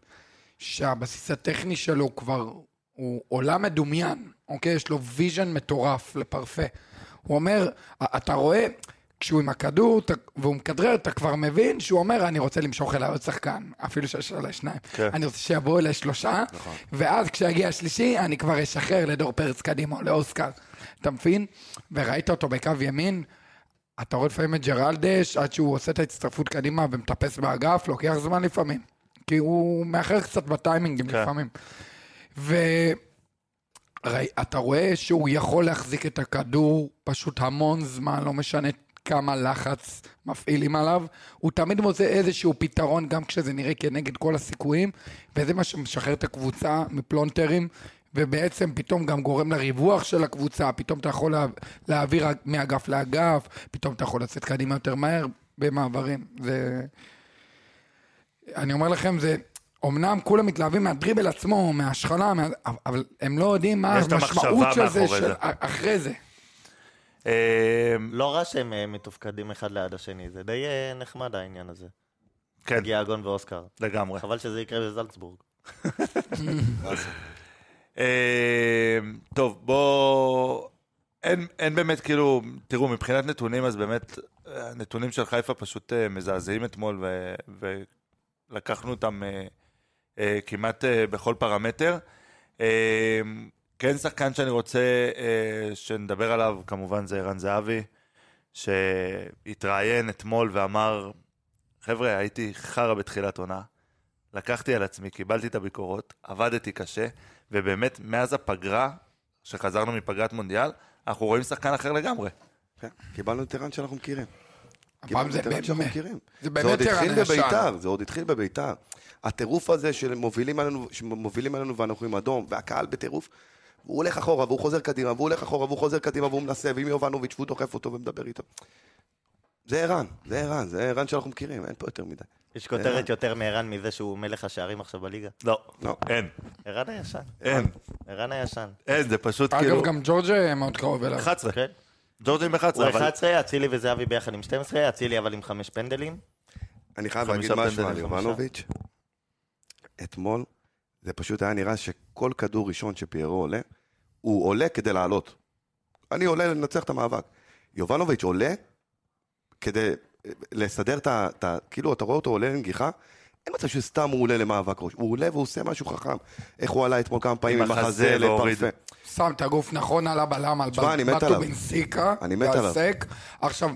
שהבסיס הטכני שלו כבר, הוא עולם מדומיין, אוקיי? יש לו vision מטורף לפרפה. הוא אומר, אתה רואה, כשהוא עם הכדור אתה- והוא מכדרר, אתה כבר מבין שהוא אומר, אני רוצה למשוך אליי עוד שחקן, אפילו שיש עליי שניים. כן. אני רוצה שיבואו אליי שלושה, ואז כשיגיע השלישי, אני כבר אשחרר לדור פרץ קדימה או לאוסקר. אתה מבין? וראית אותו בקו ימין, אתה רואה לפעמים את ג'רלדש, עד שהוא עושה את ההצטרפות קדימה ומטפס באגף, לוקח זמן לפעמים. כי הוא מאחר קצת בטיימינגים כן. לפעמים. ואתה רואה שהוא יכול להחזיק את הכדור פשוט המון זמן, לא משנה כמה לחץ מפעילים עליו. הוא תמיד מוצא איזשהו פתרון, גם כשזה נראה כנגד כל הסיכויים, וזה מה שמשחרר את הקבוצה מפלונטרים. ובעצם פתאום גם גורם לריווח של הקבוצה, פתאום אתה יכול לה, להעביר מאגף לאגף, פתאום אתה יכול לצאת קדימה יותר מהר במעברים. זה... אני אומר לכם, זה... אמנם כולם מתלהבים מהדריבל עצמו, מההשחלה, מה... אבל הם לא יודעים מה המשמעות של זה, של... זה. אחרי זה. אה, לא רע שהם אה, מתופקדים אחד ליד השני, זה די אה, נחמד העניין הזה. כן, גיאגון ואוסקר. לגמרי. חבל שזה יקרה בזלצבורג. אה, טוב, בוא... אין, אין באמת, כאילו, תראו, מבחינת נתונים, אז באמת, אה, הנתונים של חיפה פשוט מזעזעים אתמול, ו, ולקחנו אותם אה, אה, כמעט אה, בכל פרמטר. אה, כן שחקן שאני רוצה אה, שנדבר עליו, כמובן, זה ערן זהבי, שהתראיין אתמול ואמר, חבר'ה, הייתי חרא בתחילת עונה, לקחתי על עצמי, קיבלתי את הביקורות, עבדתי קשה, ובאמת, מאז הפגרה, שחזרנו מפגרת מונדיאל, אנחנו רואים שחקן אחר לגמרי. כן, קיבלנו את ערן שאנחנו מכירים. הפעם זה וטרן שאנחנו באמת- מכירים. זה זה באמת עוד התחיל ערן ישן. בביתר, זה עוד התחיל בביתר. הטירוף הזה שמובילים עלינו, שמובילים עלינו ואנחנו עם אדום, והקהל בטירוף, הוא הולך אחורה והוא חוזר קדימה, והוא הולך אחורה והוא חוזר קדימה והוא מנסה, ועם יובנוביץ' והוא דוחף אותו ומדבר איתו. זה ערן, זה ערן, זה ערן שאנחנו מכירים, אין פה יותר מדי. יש כותרת יותר מערן מזה שהוא מלך השערים עכשיו בליגה. לא, לא. אין, ערן הישן. אין, ערן הישן. אין, זה פשוט כאילו... אגב, גם ג'ורג' אה, מאוד קרוב אליו. 11, כן. ג'ורג'י עם 11, הוא אבל 11, אצילי וזהבי ביחד עם 12, אצילי אבל עם חמש פנדלים. אני חייב להגיד משהו על. יובנוביץ'. אתמול, זה פשוט היה נראה שכל כדור ראשון שפיירו עולה, הוא עולה כדי לעלות. אני עולה לנצח את המאבק. יובנוביץ' עולה כדי אה, לסדר את ה... את ה- כאילו, אתה רואה אותו עולה לנגיחה, אין מצב שסתם הוא עולה למאבק ראש. הוא עולה והוא עושה משהו חכם. איך הוא עלה אתמול כמה פעמים עם החזה. לפרפה. שם את הגוף נכון על הבלם, על תשמע, אני מת בטו עליו. בנסיקה. אני מת עליו. והסק. עכשיו,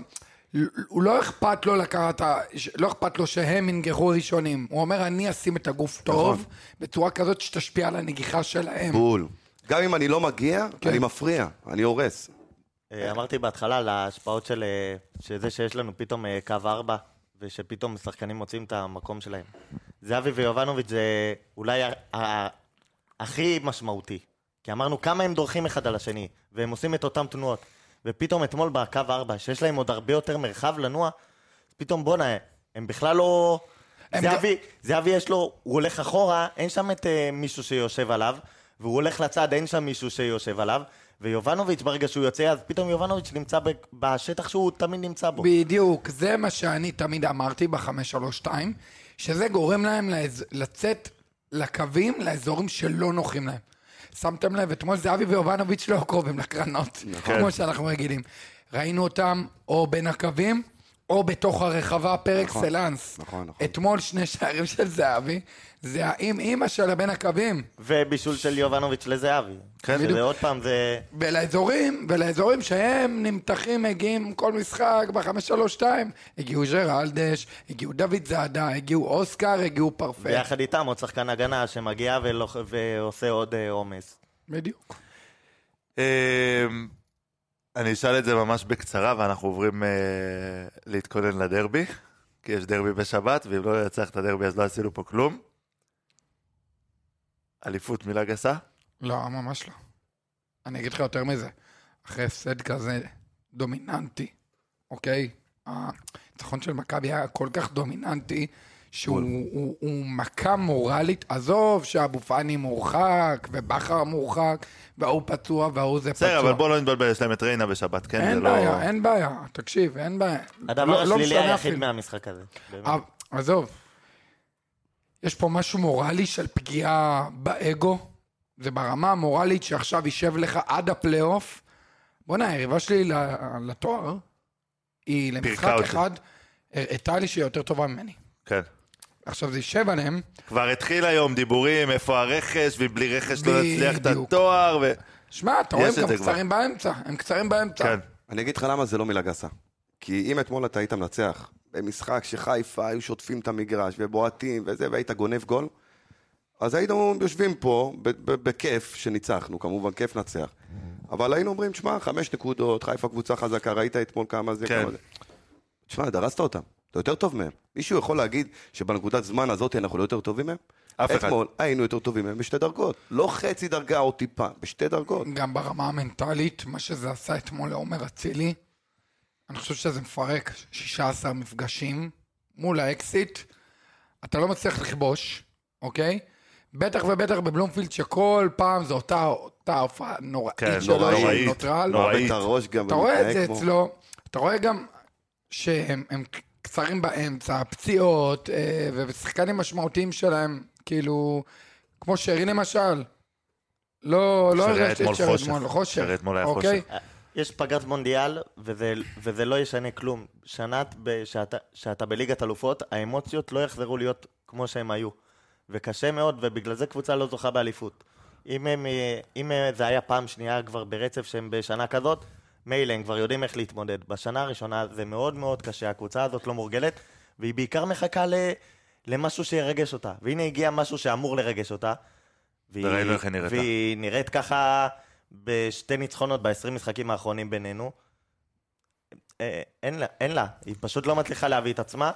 הוא לא אכפת לו לקחת, לא אכפת לו שהם ינגחו ראשונים. הוא אומר, אני אשים את הגוף טוב, נכון. בצורה כזאת שתשפיע על הנגיחה שלהם. בול. גם אם אני לא מגיע, כן. אני מפריע, אני הורס. אה, אמרתי בהתחלה על ההשפעות של אה, שזה שיש לנו פתאום אה, קו ארבע, ושפתאום שחקנים מוצאים את המקום שלהם. זהבי ויובנוביץ' זה אולי הכי משמעותי. כי אמרנו כמה הם דורכים אחד על השני, והם עושים את אותם תנועות. ופתאום אתמול בקו ארבע, שיש להם עוד הרבה יותר מרחב לנוע, פתאום בואנה, הם בכלל לא... זהבי, זהבי יש לו, הוא הולך אחורה, אין שם את אה, מישהו שיושב עליו, והוא הולך לצד, אין שם מישהו שיושב עליו, ויובנוביץ' ברגע שהוא יוצא, אז פתאום יובנוביץ' נמצא ב- בשטח שהוא תמיד נמצא בו. בדיוק, זה מה שאני תמיד אמרתי ב-532, שזה גורם להם לאז... לצאת לקווים, לאזורים שלא נוחים להם. שמתם לב, אתמול זהבי ויובנוביץ' לא קרובים לקרנות, נכון. כמו שאנחנו רגילים. ראינו אותם או בין הקווים, או בתוך הרחבה פר אקסלנס. נכון, נכון. אתמול שני שערים של זהבי, זה האם אימא של בין הקווים. ובישול של יובנוביץ' לזהבי. כן, שזה בדיוק. עוד פעם זה... ולאזורים, ולאזורים שהם נמתחים, מגיעים כל משחק ב-532, הגיעו ג'רלדש, הגיעו דוד זאדה, הגיעו אוסקר, הגיעו פרפה. ביחד איתם עוד שחקן הגנה שמגיע ולא- ועושה עוד אה, עומס. בדיוק. אני אשאל את זה ממש בקצרה, ואנחנו עוברים אה, להתכונן לדרבי, כי יש דרבי בשבת, ואם לא ננצח את הדרבי אז לא עשינו פה כלום. אליפות מילה גסה? לא, ממש לא. אני אגיד לך יותר מזה. אחרי הפסד כזה דומיננטי, אוקיי? הניצחון של מכבי היה כל כך דומיננטי, שהוא הוא, הוא מכה מורלית. עזוב שאבו פאני מורחק, ובכר מורחק, וההוא פצוע, וההוא זה פצוע. בסדר, אבל בוא לא נתבלבל, יש להם את ריינה בשבת, כן? אין לא- בעיה, אין בעיה. תקשיב, אין בעיה. הדבר לא- לא השלילי משנה היחיד. מהמשחק הזה. באמת. אה, עזוב, יש פה משהו מורלי של פגיעה באגו, זה ברמה המורלית שעכשיו יישב לך עד הפלייאוף. בוא'נה, היריבה שלי ל- לתואר, היא למשחק. אחד, הראתה לי שהיא יותר טובה ממני. כן. עכשיו זה יישב עליהם, כבר התחיל היום דיבורים, איפה הרכש, ואם בלי רכש לא נצליח את. התואר, ו... שמע, אתה רואה, הם גם זה כבר. קצרים באמצע, הם קצרים באמצע. כן. אני אגיד לך למה זה לא מילה גסה. כי אם אתמול אתה היית מנצח במשחק שחיפה היו שוטפים את המגרש ובועטים וזה, והיית גונב גול, אז היינו יושבים פה ב- ב- בכיף שניצחנו, כמובן כיף נצח. אבל היינו אומרים, שמע, חמש נקודות, חיפה קבוצה חזקה, ראית אתמול כמה זה, כן. כמה זה. תשמע, דרסת אותם, אתה יותר טוב מהם. מישהו יכול להגיד שבנקודת זמן הזאת אנחנו לא יותר טובים מהם? אף אחד. אתמול היינו יותר טובים מהם בשתי דרגות. לא חצי דרגה או טיפה, בשתי דרגות. גם ברמה המנטלית, מה שזה עשה אתמול לעומר אצילי, אני חושב שזה מפרק 16 מפגשים מול האקסיט. אתה לא מצליח לכבוש, אוקיי? בטח ובטח בבלומפילד שכל פעם זו אותה, אותה הופעה נוראית כן, שלו, נוראית, נוטרל. נוראית. גם אתה רואה את זה כמו- אצלו, אתה רואה גם שהם הם קצרים באמצע, פציעות, אה, ושחקנים משמעותיים שלהם, כאילו, כמו שרי למשל. לא, לא הרגשתי את שרי. אתמול, חושך. שרי אתמול היה אוקיי? חושך. יש פגרת מונדיאל, וזה, וזה לא ישנה כלום. שנה ב- שאתה, שאתה בליגת אלופות, האמוציות לא יחזרו להיות כמו שהם היו. וקשה מאוד, ובגלל זה קבוצה לא זוכה באליפות. אם, הם, אה, אם אה, זה היה פעם שנייה כבר ברצף שהם בשנה כזאת, מילא, הם כבר יודעים איך להתמודד. בשנה הראשונה זה מאוד מאוד קשה, הקבוצה הזאת לא מורגלת, והיא בעיקר מחכה ל, למשהו שירגש אותה. והנה הגיע משהו שאמור לרגש אותה. והיא, וראינו איך היא נראתה. והיא נראית ככה בשתי ניצחונות ב-20 משחקים האחרונים בינינו. אה, אין לה, אין לה, היא פשוט לא מצליחה להביא את עצמה.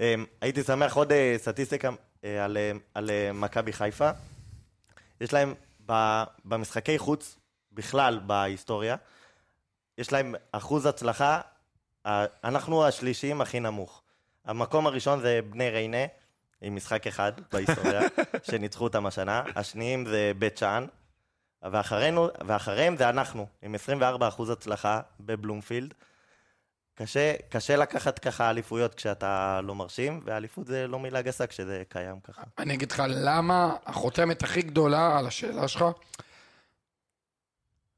אה, הייתי שמח עוד אה, סטטיסטיקה על, על מכבי חיפה. יש להם במשחקי חוץ, בכלל בהיסטוריה, יש להם אחוז הצלחה, אנחנו השלישיים הכי נמוך. המקום הראשון זה בני ריינה, עם משחק אחד בהיסטוריה, שניצחו אותם השנה. השניים זה בית שאן, ואחרינו, ואחריהם זה אנחנו, עם 24 אחוז הצלחה בבלומפילד. קשה, קשה לקחת ככה אליפויות כשאתה לא מרשים, ואליפות זה לא מילה גסה כשזה קיים ככה. אני אגיד לך למה החותמת הכי גדולה על השאלה שלך,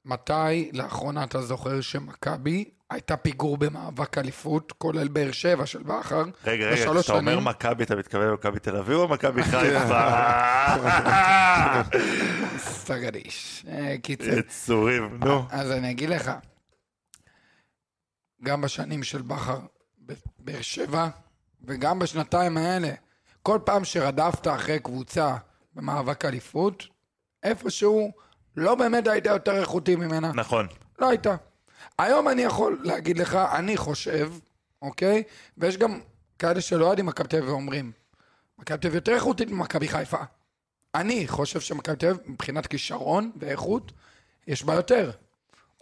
מתי לאחרונה אתה זוכר שמכבי הייתה פיגור במאבק אליפות, כולל באר שבע של בכר, רגע, רגע, כשאתה אומר? מכבי, אתה מתכוון למכבי תל אביב או מכבי חיפה? סטגדיש. אה, קיצר. יצורים, נו. אז אני אגיד לך, גם בשנים של בכר בבאר שבע, וגם בשנתיים האלה, כל פעם שרדפת אחרי קבוצה במאבק אליפות, איפשהו לא באמת היית יותר איכותי ממנה. נכון. לא הייתה. היום אני יכול להגיד לך, אני חושב, אוקיי? ויש גם כאלה שלא יודעים מכבי תל אביב ואומרים, מכבי תל אביב יותר איכותית ממכבי חיפה. אני חושב שמכבי תל אביב, מבחינת כישרון ואיכות, יש בה יותר,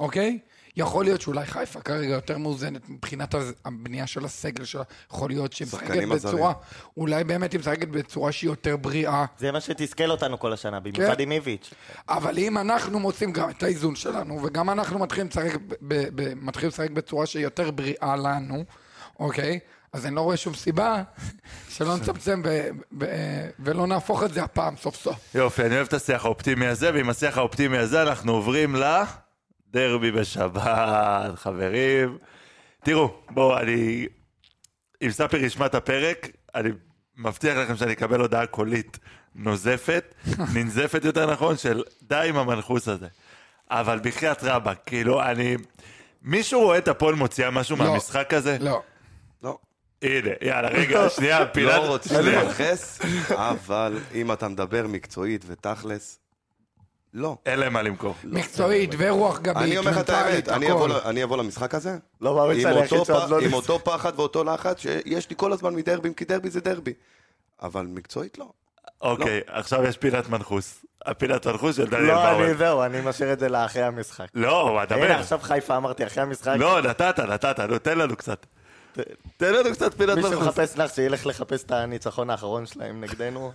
אוקיי? יכול להיות שאולי חיפה כרגע יותר מאוזנת מבחינת הבנייה של הסגל שלה, יכול להיות שהיא משחקת בצורה, אולי באמת היא משחקת בצורה שהיא יותר בריאה, זה מה שתסכל אותנו כל השנה, במיוחד כן. עם איביץ'. אבל אם אנחנו מוצאים גם את האיזון שלנו, וגם אנחנו מתחילים לשחק, ב- ב- ב- מתחילים לשחק בצורה שהיא יותר בריאה לנו, אוקיי? אז אני לא רואה שום סיבה שלא נצמצם ב- ב- ולא נהפוך את זה הפעם סוף סוף. יופי, אני אוהב את השיח האופטימי הזה, ועם השיח האופטימי הזה אנחנו עוברים לדרבי בשבת, חברים. תראו, בואו, אני... אם ספיר ישמע את הפרק, אני מבטיח לכם שאני אקבל הודעה קולית נוזפת, ננזפת יותר נכון, של די עם המנחוס הזה. אבל בחייאת רבאק, כאילו, אני... מישהו רואה את הפועל מוציאה משהו לא. מהמשחק הזה? לא. לא. הנה, יאללה, רגע, שנייה, פינת... לא רוצים למנכס, אבל אם אתה מדבר מקצועית ותכלס, לא. אין להם מה למכור. מקצועית ורוח גבית, אני אומר לך את מנטלית, האמת, אני אבוא הכל. ל- אני אבוא למשחק הזה, לא מאמין עם שאני היחיד אותו שעוד פ- לא עם ניס- אותו פחד ואותו לחץ שיש לי כל הזמן מדרבים, כי דרבי זה דרבי. אבל מקצועית לא. אוקיי, עכשיו יש פינת מנחוס. הפינת מנחוס של דניאל לא, באואל. אני זהו, אני משאיר את זה לאחרי המשחק. לא, מה, דבר. הנה, עכשיו חיפה אמרתי, אחרי המשחק, לא, נתת, נתת, נו, תן לנו קצת. תן לנו קצת פינת מי מנחוס. שמחפש נח, שילך לחפש את הניצחון האחרון שלהם נגדנו.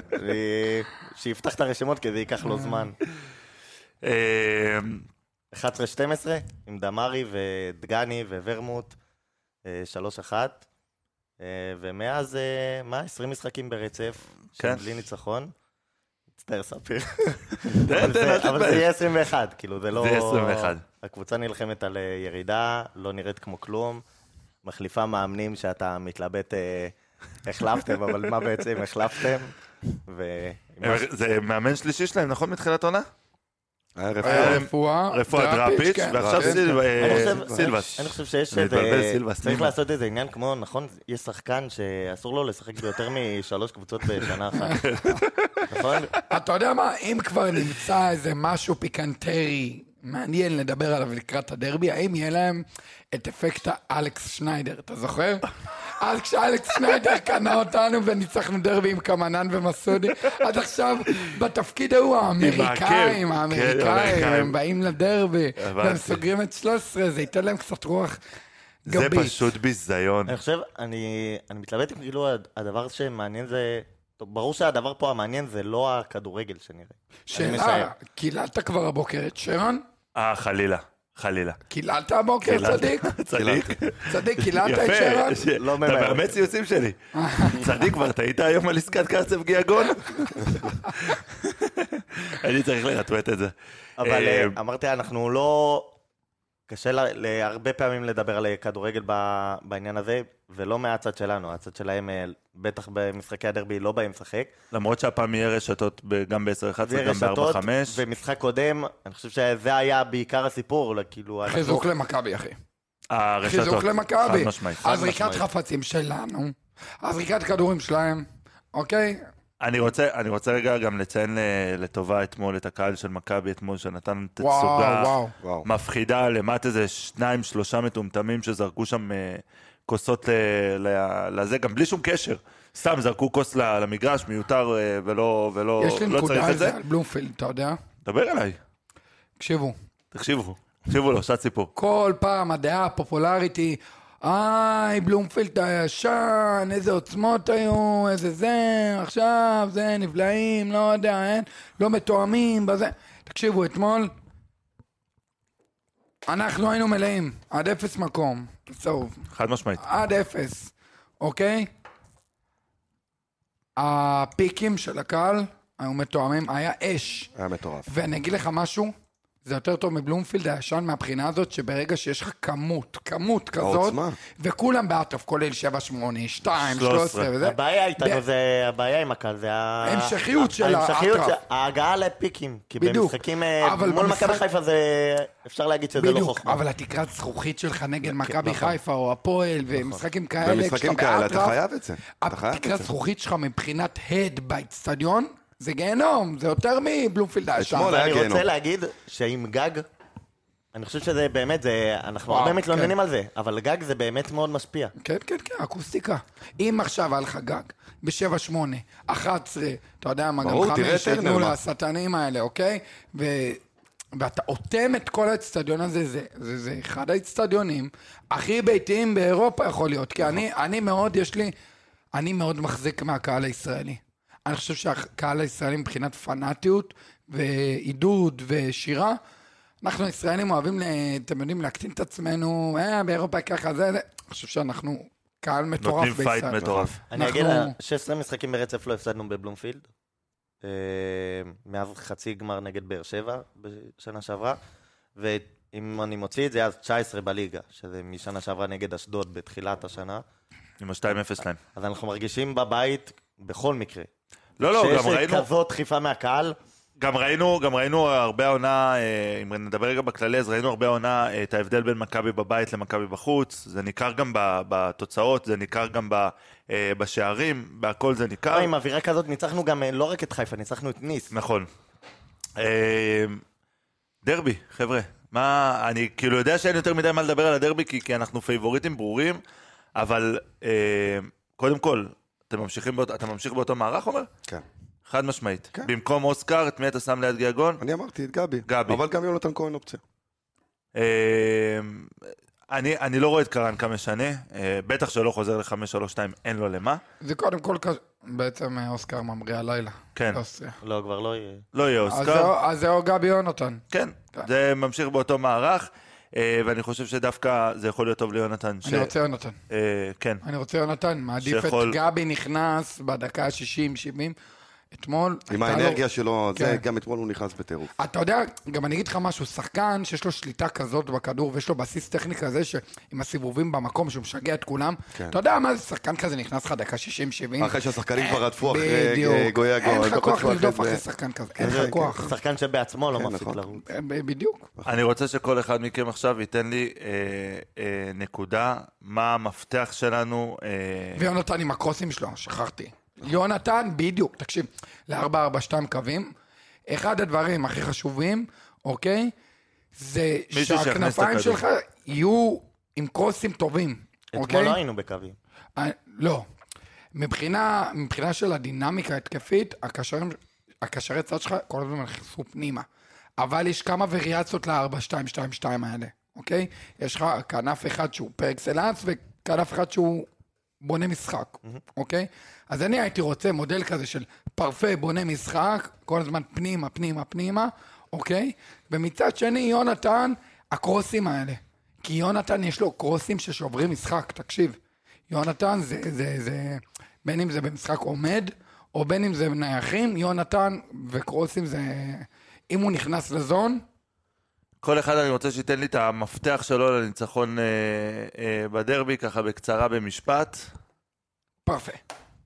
שיפתח את הרשימות, כי זה ייקח לו זמן. אה, 11-12, עם דמארי ודגני וורמוט, אה, 3-1. אה, ומאז, אה, מה, 20 משחקים ברצף, כן. בלי ניצחון. מצטער, ספיר. אבל זה-. יהיה 21, כאילו, זה לא... זה יהיה 21. הקבוצה נלחמת על אה, ירידה, לא נראית כמו כלום. מחליפה מאמנים שאתה מתלבט, אה, החלפתם, אבל מה בעצם החלפתם? ו... הם- זה מאמן שלישי שלהם, נכון? מתחילת עונה? היה רפואה. רפואה, דראפיץ', כן. ועכשיו כן. אה, סילבס. אני חושב שיש איזה... סילבס, צריך. לעשות איזה עניין כמו, נכון, יש שחקן שאסור לו לשחק ביותר משלוש קבוצות בשנה אחת. נכון? אתה יודע מה, אם כבר נמצא איזה משהו פיקנטרי מעניין לדבר עליו לקראת הדרבי, האם יהיה להם את אפקט האלכס שניידר, אתה זוכר? אז כשאלכס שניידר קנה אותנו וניצחנו דרבי עם קמנן ומסודי, עד עכשיו בתפקיד ההוא האמריקאים, כן, האמריקאים, האמריקאים. הם באים לדרבי. והם סוגרים את 13, זה ייתן להם קצת רוח זה גבית. פשוט ביזיון. אני חושב, אני, אני מתלבט אם כאילו הד- הדבר שמעניין זה... טוב, ברור שהדבר פה המעניין זה לא הכדורגל שנראה. שאלה, קיללת כבר הבוקר את שרון? אה, חלילה. חלילה. קיללת הבוקר, צדיק? צדיק. צדיק, קיללת את יפה, שרון? לא אתה ממהר. מאמץ ציוצים שלי. צדיק כבר, אתה היית היום על עסקת קרצב גיאגון? אני צריך לרטווט את זה. אבל אה, אה, אמרתי, אנחנו לא... קשה לה- להרבה פעמים לדבר על כדורגל בעניין הזה, ולא מהצד שלנו, הצד שלהם, אה, בטח במשחקי הדרבי, לא באים לשחק. למרות שהפעם יהיה רשתות גם ב-10-11, גם ורשתות, ב-4-5. ומשחק קודם, אני חושב שזה היה בעיקר הסיפור, כאילו, אנחנו... חיזוק למכבי, אחי. הרשתות. חיזוק למכבי. חד משמעית. הזריקת. חפצים שלנו, הזריקת כדורים שלהם, אוקיי? אני רוצה, אני רוצה רגע גם לציין ל- לטובה אתמול את הקהל של מכבי אתמול, שנתן תצוגה. מפחידה, למטה איזה שניים, שלושה מטומטמים שזרקו שם אה, כוסות ל- לזה, גם בלי שום קשר. סתם זרקו כוס למגרש, מיותר אה, ולא, ולא יש לי לא צריך נקודה על את זה. זה, על בלומפילד, אתה יודע? דבר אליי, תקשיבו, תקשיבו, תקשיבו לו, שעת סיפור. כל פעם הדעה הפופולרית היא, איי, בלומפילד הישן, איזה עוצמות היו, איזה זה, עכשיו זה, נבלעים, לא יודע, אין, לא מתואמים, בזה. תקשיבו, אתמול, אנחנו היינו מלאים, עד אפס מקום, צהוב, חד משמעית. עד אפס, אוקיי? הפיקים של הקהל היו מתואמים, היה אש. היה מטורף. ואני אגיד לך משהו, זה יותר טוב מבלומפילד הישן מהבחינה הזאת, שברגע שיש לך כמות, כמות כזאת, העוצמה. וכולם באטרף, כולל 7, 8, 2, 13. 13 וזה, הבעיה איתנו ב- זה, הבעיה עם הקהל, זה ההמשכיות של ההמשכיות, האטרף. של- ההגעה לפיקים. כי בדיוק. במשחקים אה, אבל מול במשחק- מכבי חיפה זה, אפשר להגיד שזה לא בדיוק, חוכמה. אבל התקרת זכוכית שלך נגד מכבי נכון. חיפה או הפועל, ומשחקים כאלה, במשחקים כשאתה כאלה אתה באטרף, התקרת. זכוכית שלך מבחינת הד באצטדיון, זה גיהנום, זה יותר מבלומפילד הישן. אתמול היה ואני רוצה גיהנום. להגיד שעם גג, אני חושב שזה באמת, זה, אנחנו וואו, הרבה מתלוננים כן. על זה, אבל גג זה באמת מאוד משפיע. כן, כן, כן, אקוסטיקה. אם עכשיו היה לך גג, ב-7, 8, 11, אתה יודע מה, גם ברור, תראה 5, את טרנר, שייתנו מה. לשטנים האלה, אוקיי? ו... ואתה אוטם את כל האצטדיון הזה, זה, זה, זה אחד האצטדיונים הכי ביתיים באירופה יכול להיות, כי אני, אני מאוד, יש לי, אני מאוד מחזיק מהקהל הישראלי. אני חושב שהקהל הישראלי מבחינת פנאטיות ועידוד ושירה, אנחנו הישראלים אוהבים, אתם יודעים, להקטין את עצמנו, אה, באירופה ככה, זה, זה. אני חושב שאנחנו קהל מטורף נותנים fight בישראל. מטורף. אני אגיד, 16 משחקים ברצף לא הפסדנו בבלומפילד. אה, מאז חצי גמר נגד באר שבע בשנה שעברה. ואם אני מוציא את זה, אז 19 בליגה, שזה משנה שעברה נגד אשדוד בתחילת השנה. עם ה-2-0 שלהם. אז אנחנו מרגישים בבית בכל מקרה. לא, לא, גם שיש ראינו, כזאת דחיפה מהקהל, גם ראינו, גם ראינו הרבה העונה, אה, אם נדבר רגע בכללי, אז ראינו הרבה העונה אה, את ההבדל בין מכבי בבית למכבי בחוץ. זה ניכר גם בתוצאות, זה ניכר גם אה, בשערים, בהכל זה ניכר. עם אווירה כזאת ניצחנו גם לא רק את חיפה, ניצחנו את ניס. נכון. דרבי, חבר'ה. מה, אני כאילו יודע שאין יותר מדי מה לדבר על הדרבי, כי, כי אנחנו פייבוריטים ברורים, אבל אה, קודם כל, אתה, ממשיכים באות, אתה ממשיך באותו מערך, אומר? כן. חד משמעית. כן. במקום אוסקר, את מי אתה שם ליד גיאגון? אני אמרתי את גבי. גבי. אבל גם יונתן כהן אופציה. אה, אני, אני לא רואה את קרנקה משנה, אה, בטח שלא חוזר ל-5-3-2, אין לו למה. זה קודם כל, בעצם אה, אוסקר ממריא הלילה. כן. לא, כבר לא יהיה. לא יהיה אז אוסקר. אז זהו גבי יונתן. כן, זה ממשיך באותו מערך, ואני חושב שדווקא זה יכול להיות טוב ליונתן. ש- אני רוצה יונתן. אה, כן, אני רוצה יונתן. מעדיף את שיכול- גבי נכנס בדקה ה-60-70. אתמול... עם לו- האנרגיה שלו, זה כן. גם אתמול הוא נכנס בטירוף. אתה יודע, גם אני אגיד לך משהו, שחקן שיש לו שליטה כזאת בכדור ויש לו בסיס טכני כזה שעם הסיבובים במקום שהוא משגע את כולם, כן. אתה יודע מה זה שחקן כזה נכנס לך דקה 60-70? אחרי שהשחקנים כבר רדפו אחרי. אה, גויאגו. אין לך לא כוח לרדוף אחרי זה. שחקן כזה, אין כן, לך כוח. שחקן שבעצמו לא כן, מפסיק נכון. לרוץ. אה, בדיוק. אני רוצה שכל אחד מכם עכשיו ייתן לי אה, אה, נקודה, מה המפתח שלנו. אה, ויונתן עם הקרוסים שלו, שכחתי. יונתן, בדיוק, תקשיב, ל-442 קווים, אחד הדברים הכי חשובים, אוקיי? זה שהכנפיים. שלך יהיו עם קרוסים טובים, אתמול אוקיי? לא היינו בקווים. אה, לא. מבחינה, מבחינה של הדינמיקה התקפית, הקשרים, הקשרי צד שלך כל הזמן נכנסו פנימה. אבל יש כמה וריאציות ל-4-2-2-2 האלה, אוקיי? יש לך כנף אחד שהוא פר אקסלנס וכנף אחד שהוא בונה משחק, אוקיי? אז אני הייתי רוצה מודל כזה של פרפה בונה משחק, כל הזמן פנימה, פנימה, פנימה, אוקיי? ומצד שני, יונתן, הקרוסים האלה. כי יונתן יש לו קרוסים ששוברים משחק, תקשיב. יונתן זה, זה, זה, בין אם זה במשחק עומד, או בין אם זה נייחים, יונתן וקרוסים זה, אם הוא נכנס לזון, כל אחד אני רוצה שייתן לי את המפתח שלו לניצחון אה, אה, בדרבי, ככה בקצרה במשפט. פרפה.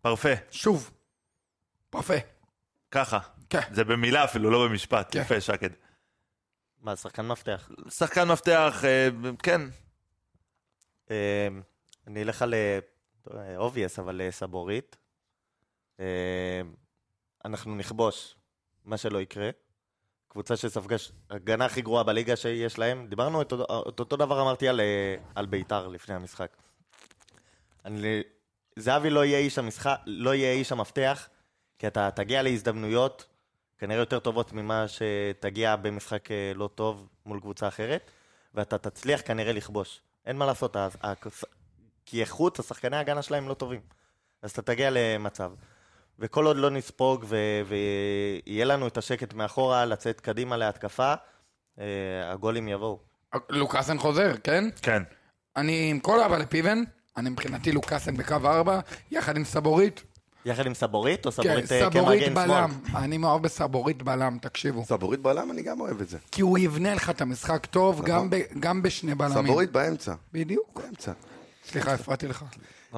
פרפה, שוב, פרפה. ככה. כן. זה במילה אפילו, לא במשפט. כן. יפה, שקד. מה, שחקן מפתח. שחקן מפתח, אה, כן, אה, אני אלך על אובייס, אבל אה, סבורית. אה, אנחנו נכבוש, מה שלא יקרה. קבוצה שספגה הגנה הכי גרועה בליגה שיש להם. דיברנו את אותו, את אותו דבר אמרתי על, אה, על ביתר לפני המשחק. אני, זהבי לא יהיה איש המשחק, לא יהיה איש המפתח, כי אתה תגיע להזדמנויות כנראה יותר טובות ממה שתגיע במשחק אה, לא טוב מול קבוצה אחרת, ואתה תצליח כנראה לכבוש. אין מה לעשות, ה- כי איכות, השחקני ההגנה שלהם לא טובים. אז אתה תגיע למצב. וכל עוד לא נספוג ו- ויהיה לנו את השקט מאחורה, לצאת קדימה להתקפה, אה, הגולים יבואו. לוקאסן חוזר, כן? כן. אני עם כל אהבה לפיבן, אני מבחינתי לוקאסן בקו ארבע, יחד עם סבורית. יחד עם סבורית, או כן, סבורית אה, סבורית כמגן שמאל? בלם. אני מאוהב בסבורית בלם, תקשיבו. סבורית בלם, אני גם אוהב את זה. כי הוא יבנה לך את המשחק טוב, נכון. גם בשני בלמים. סבורית באמצע. בדיוק. באמצע. סליחה, הפרעתי לך.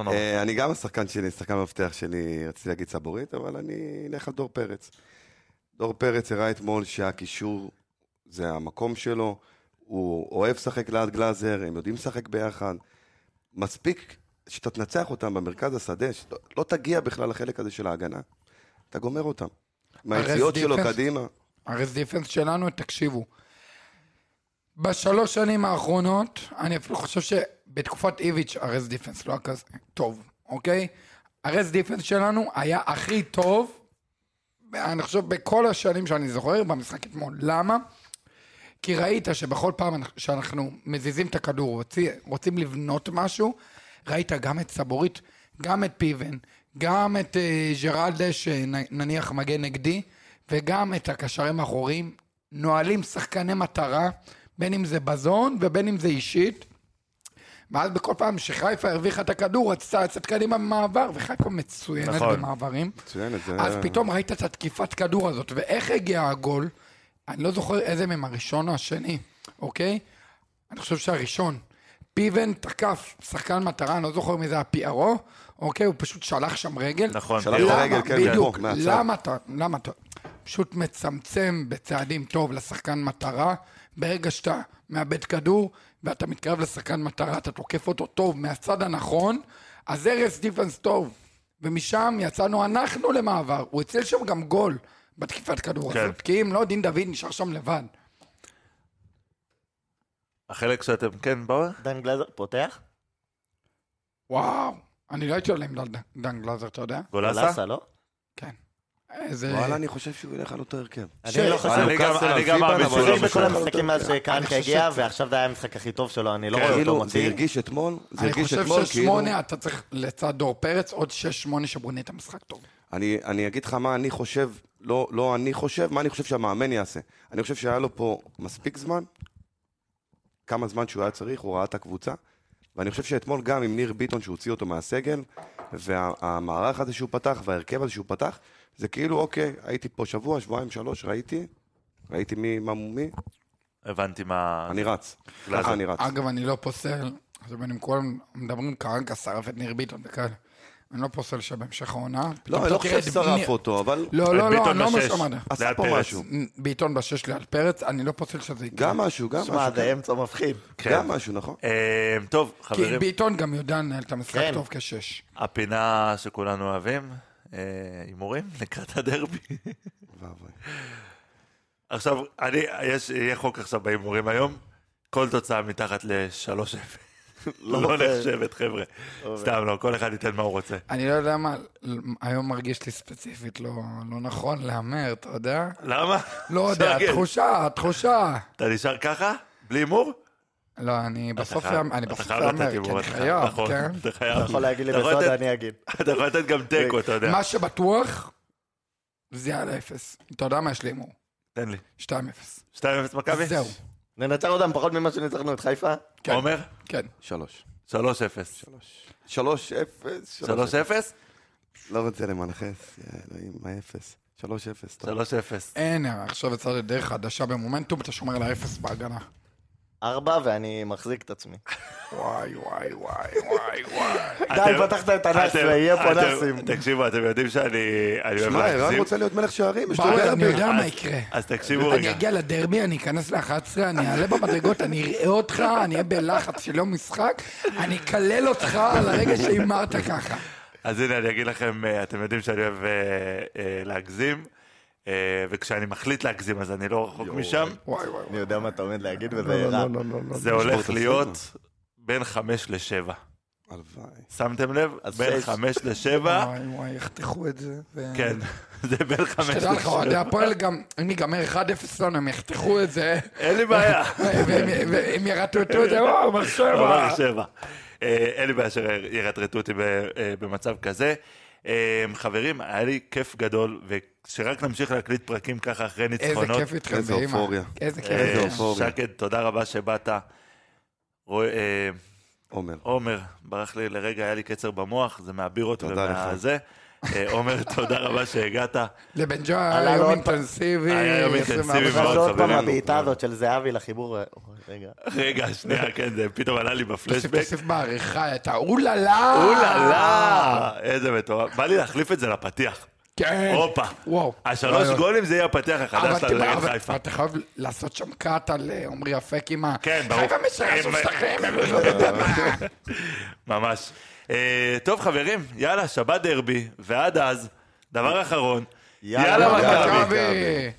לא. אה, אני גם השחקן שלי, שחקן המפתח שלי, רציתי להגיד סבורית, אבל אני אלך על דור פרץ. דור פרץ הראה אתמול שהקישור זה המקום שלו, הוא אוהב לשחק ליד גלאזר, הם יודעים לשחק ביחד. מספיק שאתה תנצח אותם במרכז השדה, שלא לא תגיע בכלל לחלק הזה של ההגנה, אתה גומר אותם. מהיציאות שלו. קדימה, הרס דיפנס שלנו, תקשיבו. בשלוש שנים האחרונות, אני אפילו חושב שבתקופת איביץ' הרס דיפנס לא היה כזה טוב, אוקיי? הרס דיפנס שלנו היה הכי טוב, אני חושב, בכל השנים שאני זוכר, במשחק אתמול. למה? כי ראית שבכל פעם שאנחנו מזיזים את הכדור, רוצים, רוצים לבנות משהו, ראית גם את סבורית, גם את פיבן, גם את אה, ג'רלדה, שנניח מגן נגדי, וגם את הקשרים האחוריים, נועלים שחקני מטרה, בין אם זה בזון ובין אם זה אישית. ואז בכל פעם שחיפה הרוויחה את הכדור, רצתה לצאת קדימה במעבר, וחיפה מצוינת נכון. במעברים. מצוינת, זה... אז פתאום ראית את התקיפת כדור הזאת, ואיך הגיע הגול? אני לא זוכר איזה מהם, הראשון או השני, אוקיי? אני חושב שהראשון. פיבן תקף שחקן מטרה, אני לא זוכר מי זה הפיירו, אוקיי? הוא פשוט שלח שם רגל. נכון. שלח למה? הרגל, כן, בדיוק. מהצד. למה אתה, למה אתה פשוט מצמצם בצעדים טוב לשחקן מטרה, ברגע שאתה מאבד כדור ואתה מתקרב לשחקן מטרה, אתה תוקף אותו טוב מהצד הנכון, אז הרס דיפנס טוב. ומשם יצאנו אנחנו למעבר. הוא הציל שם גם גול בתקיפת כדור כן. הזאת, כי אם לא, דין דוד נשאר שם לבד. החלק שאתם, כן, באו? דן גלזר פותח? וואו, אני לא הייתי עולה עם דן- גלאזר, אתה יודע? גולסה? גולסה, לא? איזה... וואלה, אני חושב שהוא ילך על אותו הרכב. אני לא חושב... אני גם- אני מאמין שהוא בכל. המשחקים מאז אני חושב הגיע, ועכשיו זה היה המשחק הכי טוב שלו, אני לא. רואה אותו כאילו, זה מוציא. הרגיש אתמול, זה אני הרגיש חושב אתמול כאילו... ששמונה אתה צריך לצד דור פרץ, עוד שש שמונה שבונה את המשחק טוב. אני, אני אגיד לך מה אני חושב, לא, לא אני חושב, מה אני חושב שהמאמן יעשה. אני חושב שהיה לו פה מספיק זמן, כמה זמן שהוא היה צריך, הוא ראה את הקבוצה, ואני חושב שאתמול גם עם ניר ביטון שהוציא אותו מהסגל, והמערך הזה שהוא פתח, וההרכב הזה שהוא פתח, זה כאילו, אוקיי, הייתי פה שבוע, שבועיים, שלוש, ראיתי, ראיתי מי, מה מומי, הבנתי מה... אני רץ. גלאזר. ככה אני רץ. אגב, אני לא פוסל, עכשיו אם כולם מדברים קרנקה שרף את ניר ביטון וכאלה. אני לא פוסל שבהמשך העונה... לא, אני לא חושב את ששרף אותו, אבל לא, לא, לא, ביטון אני לא. שאמרת. עשה פה. משהו. ביטון בשש ליד פרץ, אני לא פוסל שזה יקרה. גם משהו, גם שמע, משהו. זה כן. אמצע מפחיד. כן. גם משהו, נכון? אה, טוב, כי חברים, ביטון גם יודע לנהל את המשחק כן. טוב כשש. הפינה שכולנו אוהבים, אה, הימורים לקראת הדרבי. עכשיו, אני, יש, יהיה חוק עכשיו בהימורים היום, כל תוצאה מתחת ל-3-0. לא מפריע. נחשבת, חבר'ה. סתם לא, כל אחד ייתן מה הוא רוצה. אני לא יודע מה, היום מרגיש לי ספציפית לא לא נכון להמר, אתה יודע? למה? לא יודע, שרגל. תחושה, תחושה. אתה נשאר ככה? בלי הימור? לא, אני בסוף אאמר, אני אתה בסוף חייב לתת אאמר, כי אני חייב, נכון, כן? אתה חייב. אתה יכול להגיד לי בסודה, אני אגיד. אתה יכול לתת גם תיקו, אתה יודע. מה שבטוח, זה על האפס. אתה יודע מה יש לי הימור? תן לי. 2-0. 2-0 מכבי? זהו, ננצח אותם פחות ממה שניצחנו את חיפה? כן. עומר? כן. שלוש. 3-0. שלוש, אפס. 3-0? לא רוצה למנחס, אלוהים, מה אפס? שלוש אפס. טוב. 3-0. אין, עכשיו יצא לדרך חדשה במומנטום, אתה שומר על האפס בהגנה. ארבע, ואני מחזיק את עצמי. וואי, וואי, וואי, וואי, וואי. די, פתחת את הנאס, יהיה פה נאסים. תקשיבו, אתם יודעים שאני אני שמע, ערן? רוצה להיות מלך שערים, יש לו אני. יודע מה יקרה. אז תקשיבו אני רגע. אגיע לדרבי, אני אכנס ל-11, אני אעלה במדרגות, אני אראה אותך, אני אהיה בלחץ של יום משחק, אני אקלל אותך על הרגע שהימרת ככה. אז הנה, אני אגיד לכם, אה, אתם יודעים שאני אוהב אה, אה, להגזים, וכשאני מחליט להגזים אז אני לא רחוק משם. וואי וואי. אני יודע מה אתה עומד להגיד וזה לא, רע. לא, לא, לא. זה הולך. להיות בין חמש לשבע. הלוואי. שמתם לב? בין. חמש לשבע, וואי וואי, יחתכו את זה. כן, זה בין חמש שתדע לך, אוהדי לשבע. הפועל גם, אם ייגמר 1-0 לנו, הם יחתכו את זה, אין לי בעיה. והם- ירטטו את זה, וואו, מה אבל שבע. שבע. אה, אין לי בעיה שירטרטו אותי אה, במצב כזה. אה, חברים, היה לי כיף גדול, ושרק נמשיך להקליט פרקים ככה אחרי איזה ניצחונות. כיף איתכם, איזה. אופוריה. איזה כיף. אה, איזה איתכם. אופוריה. שקד, תודה רבה שבאת. אה, עומר. עומר, ברח לי לרגע, היה לי קצר במוח, זה מהבירות. ומהזה. אה, עומר, תודה רבה שהגעת. לבן ג'ו היה יום. אינטנסיבי. היה יום 24 אינטנסיבי. מאוד, אז עוד פעם חברים. הבעיטה הזאת של זהבי לחיבור, רגע. רגע, שנייה, כן, זה פתאום עלה לי בפלשבק. תוסיף בעריכה את האוללה. אוללה! איזה מטורף. בא לי להחליף את זה לפתיח. כן. הופה. וואו. השלוש רעיון. גולים זה יהיה הפתיח החדש אתה- של נגד אבל- חיפה. אתה חייב לעשות שם קאט על אה, עמרי אפק עם ה... כן, ברור. חיפה משרש עם- שלכם. ממש. אה, טוב, חברים, יאללה, שבת דרבי, ועד אז, דבר אחרון, יאללה. מכבי.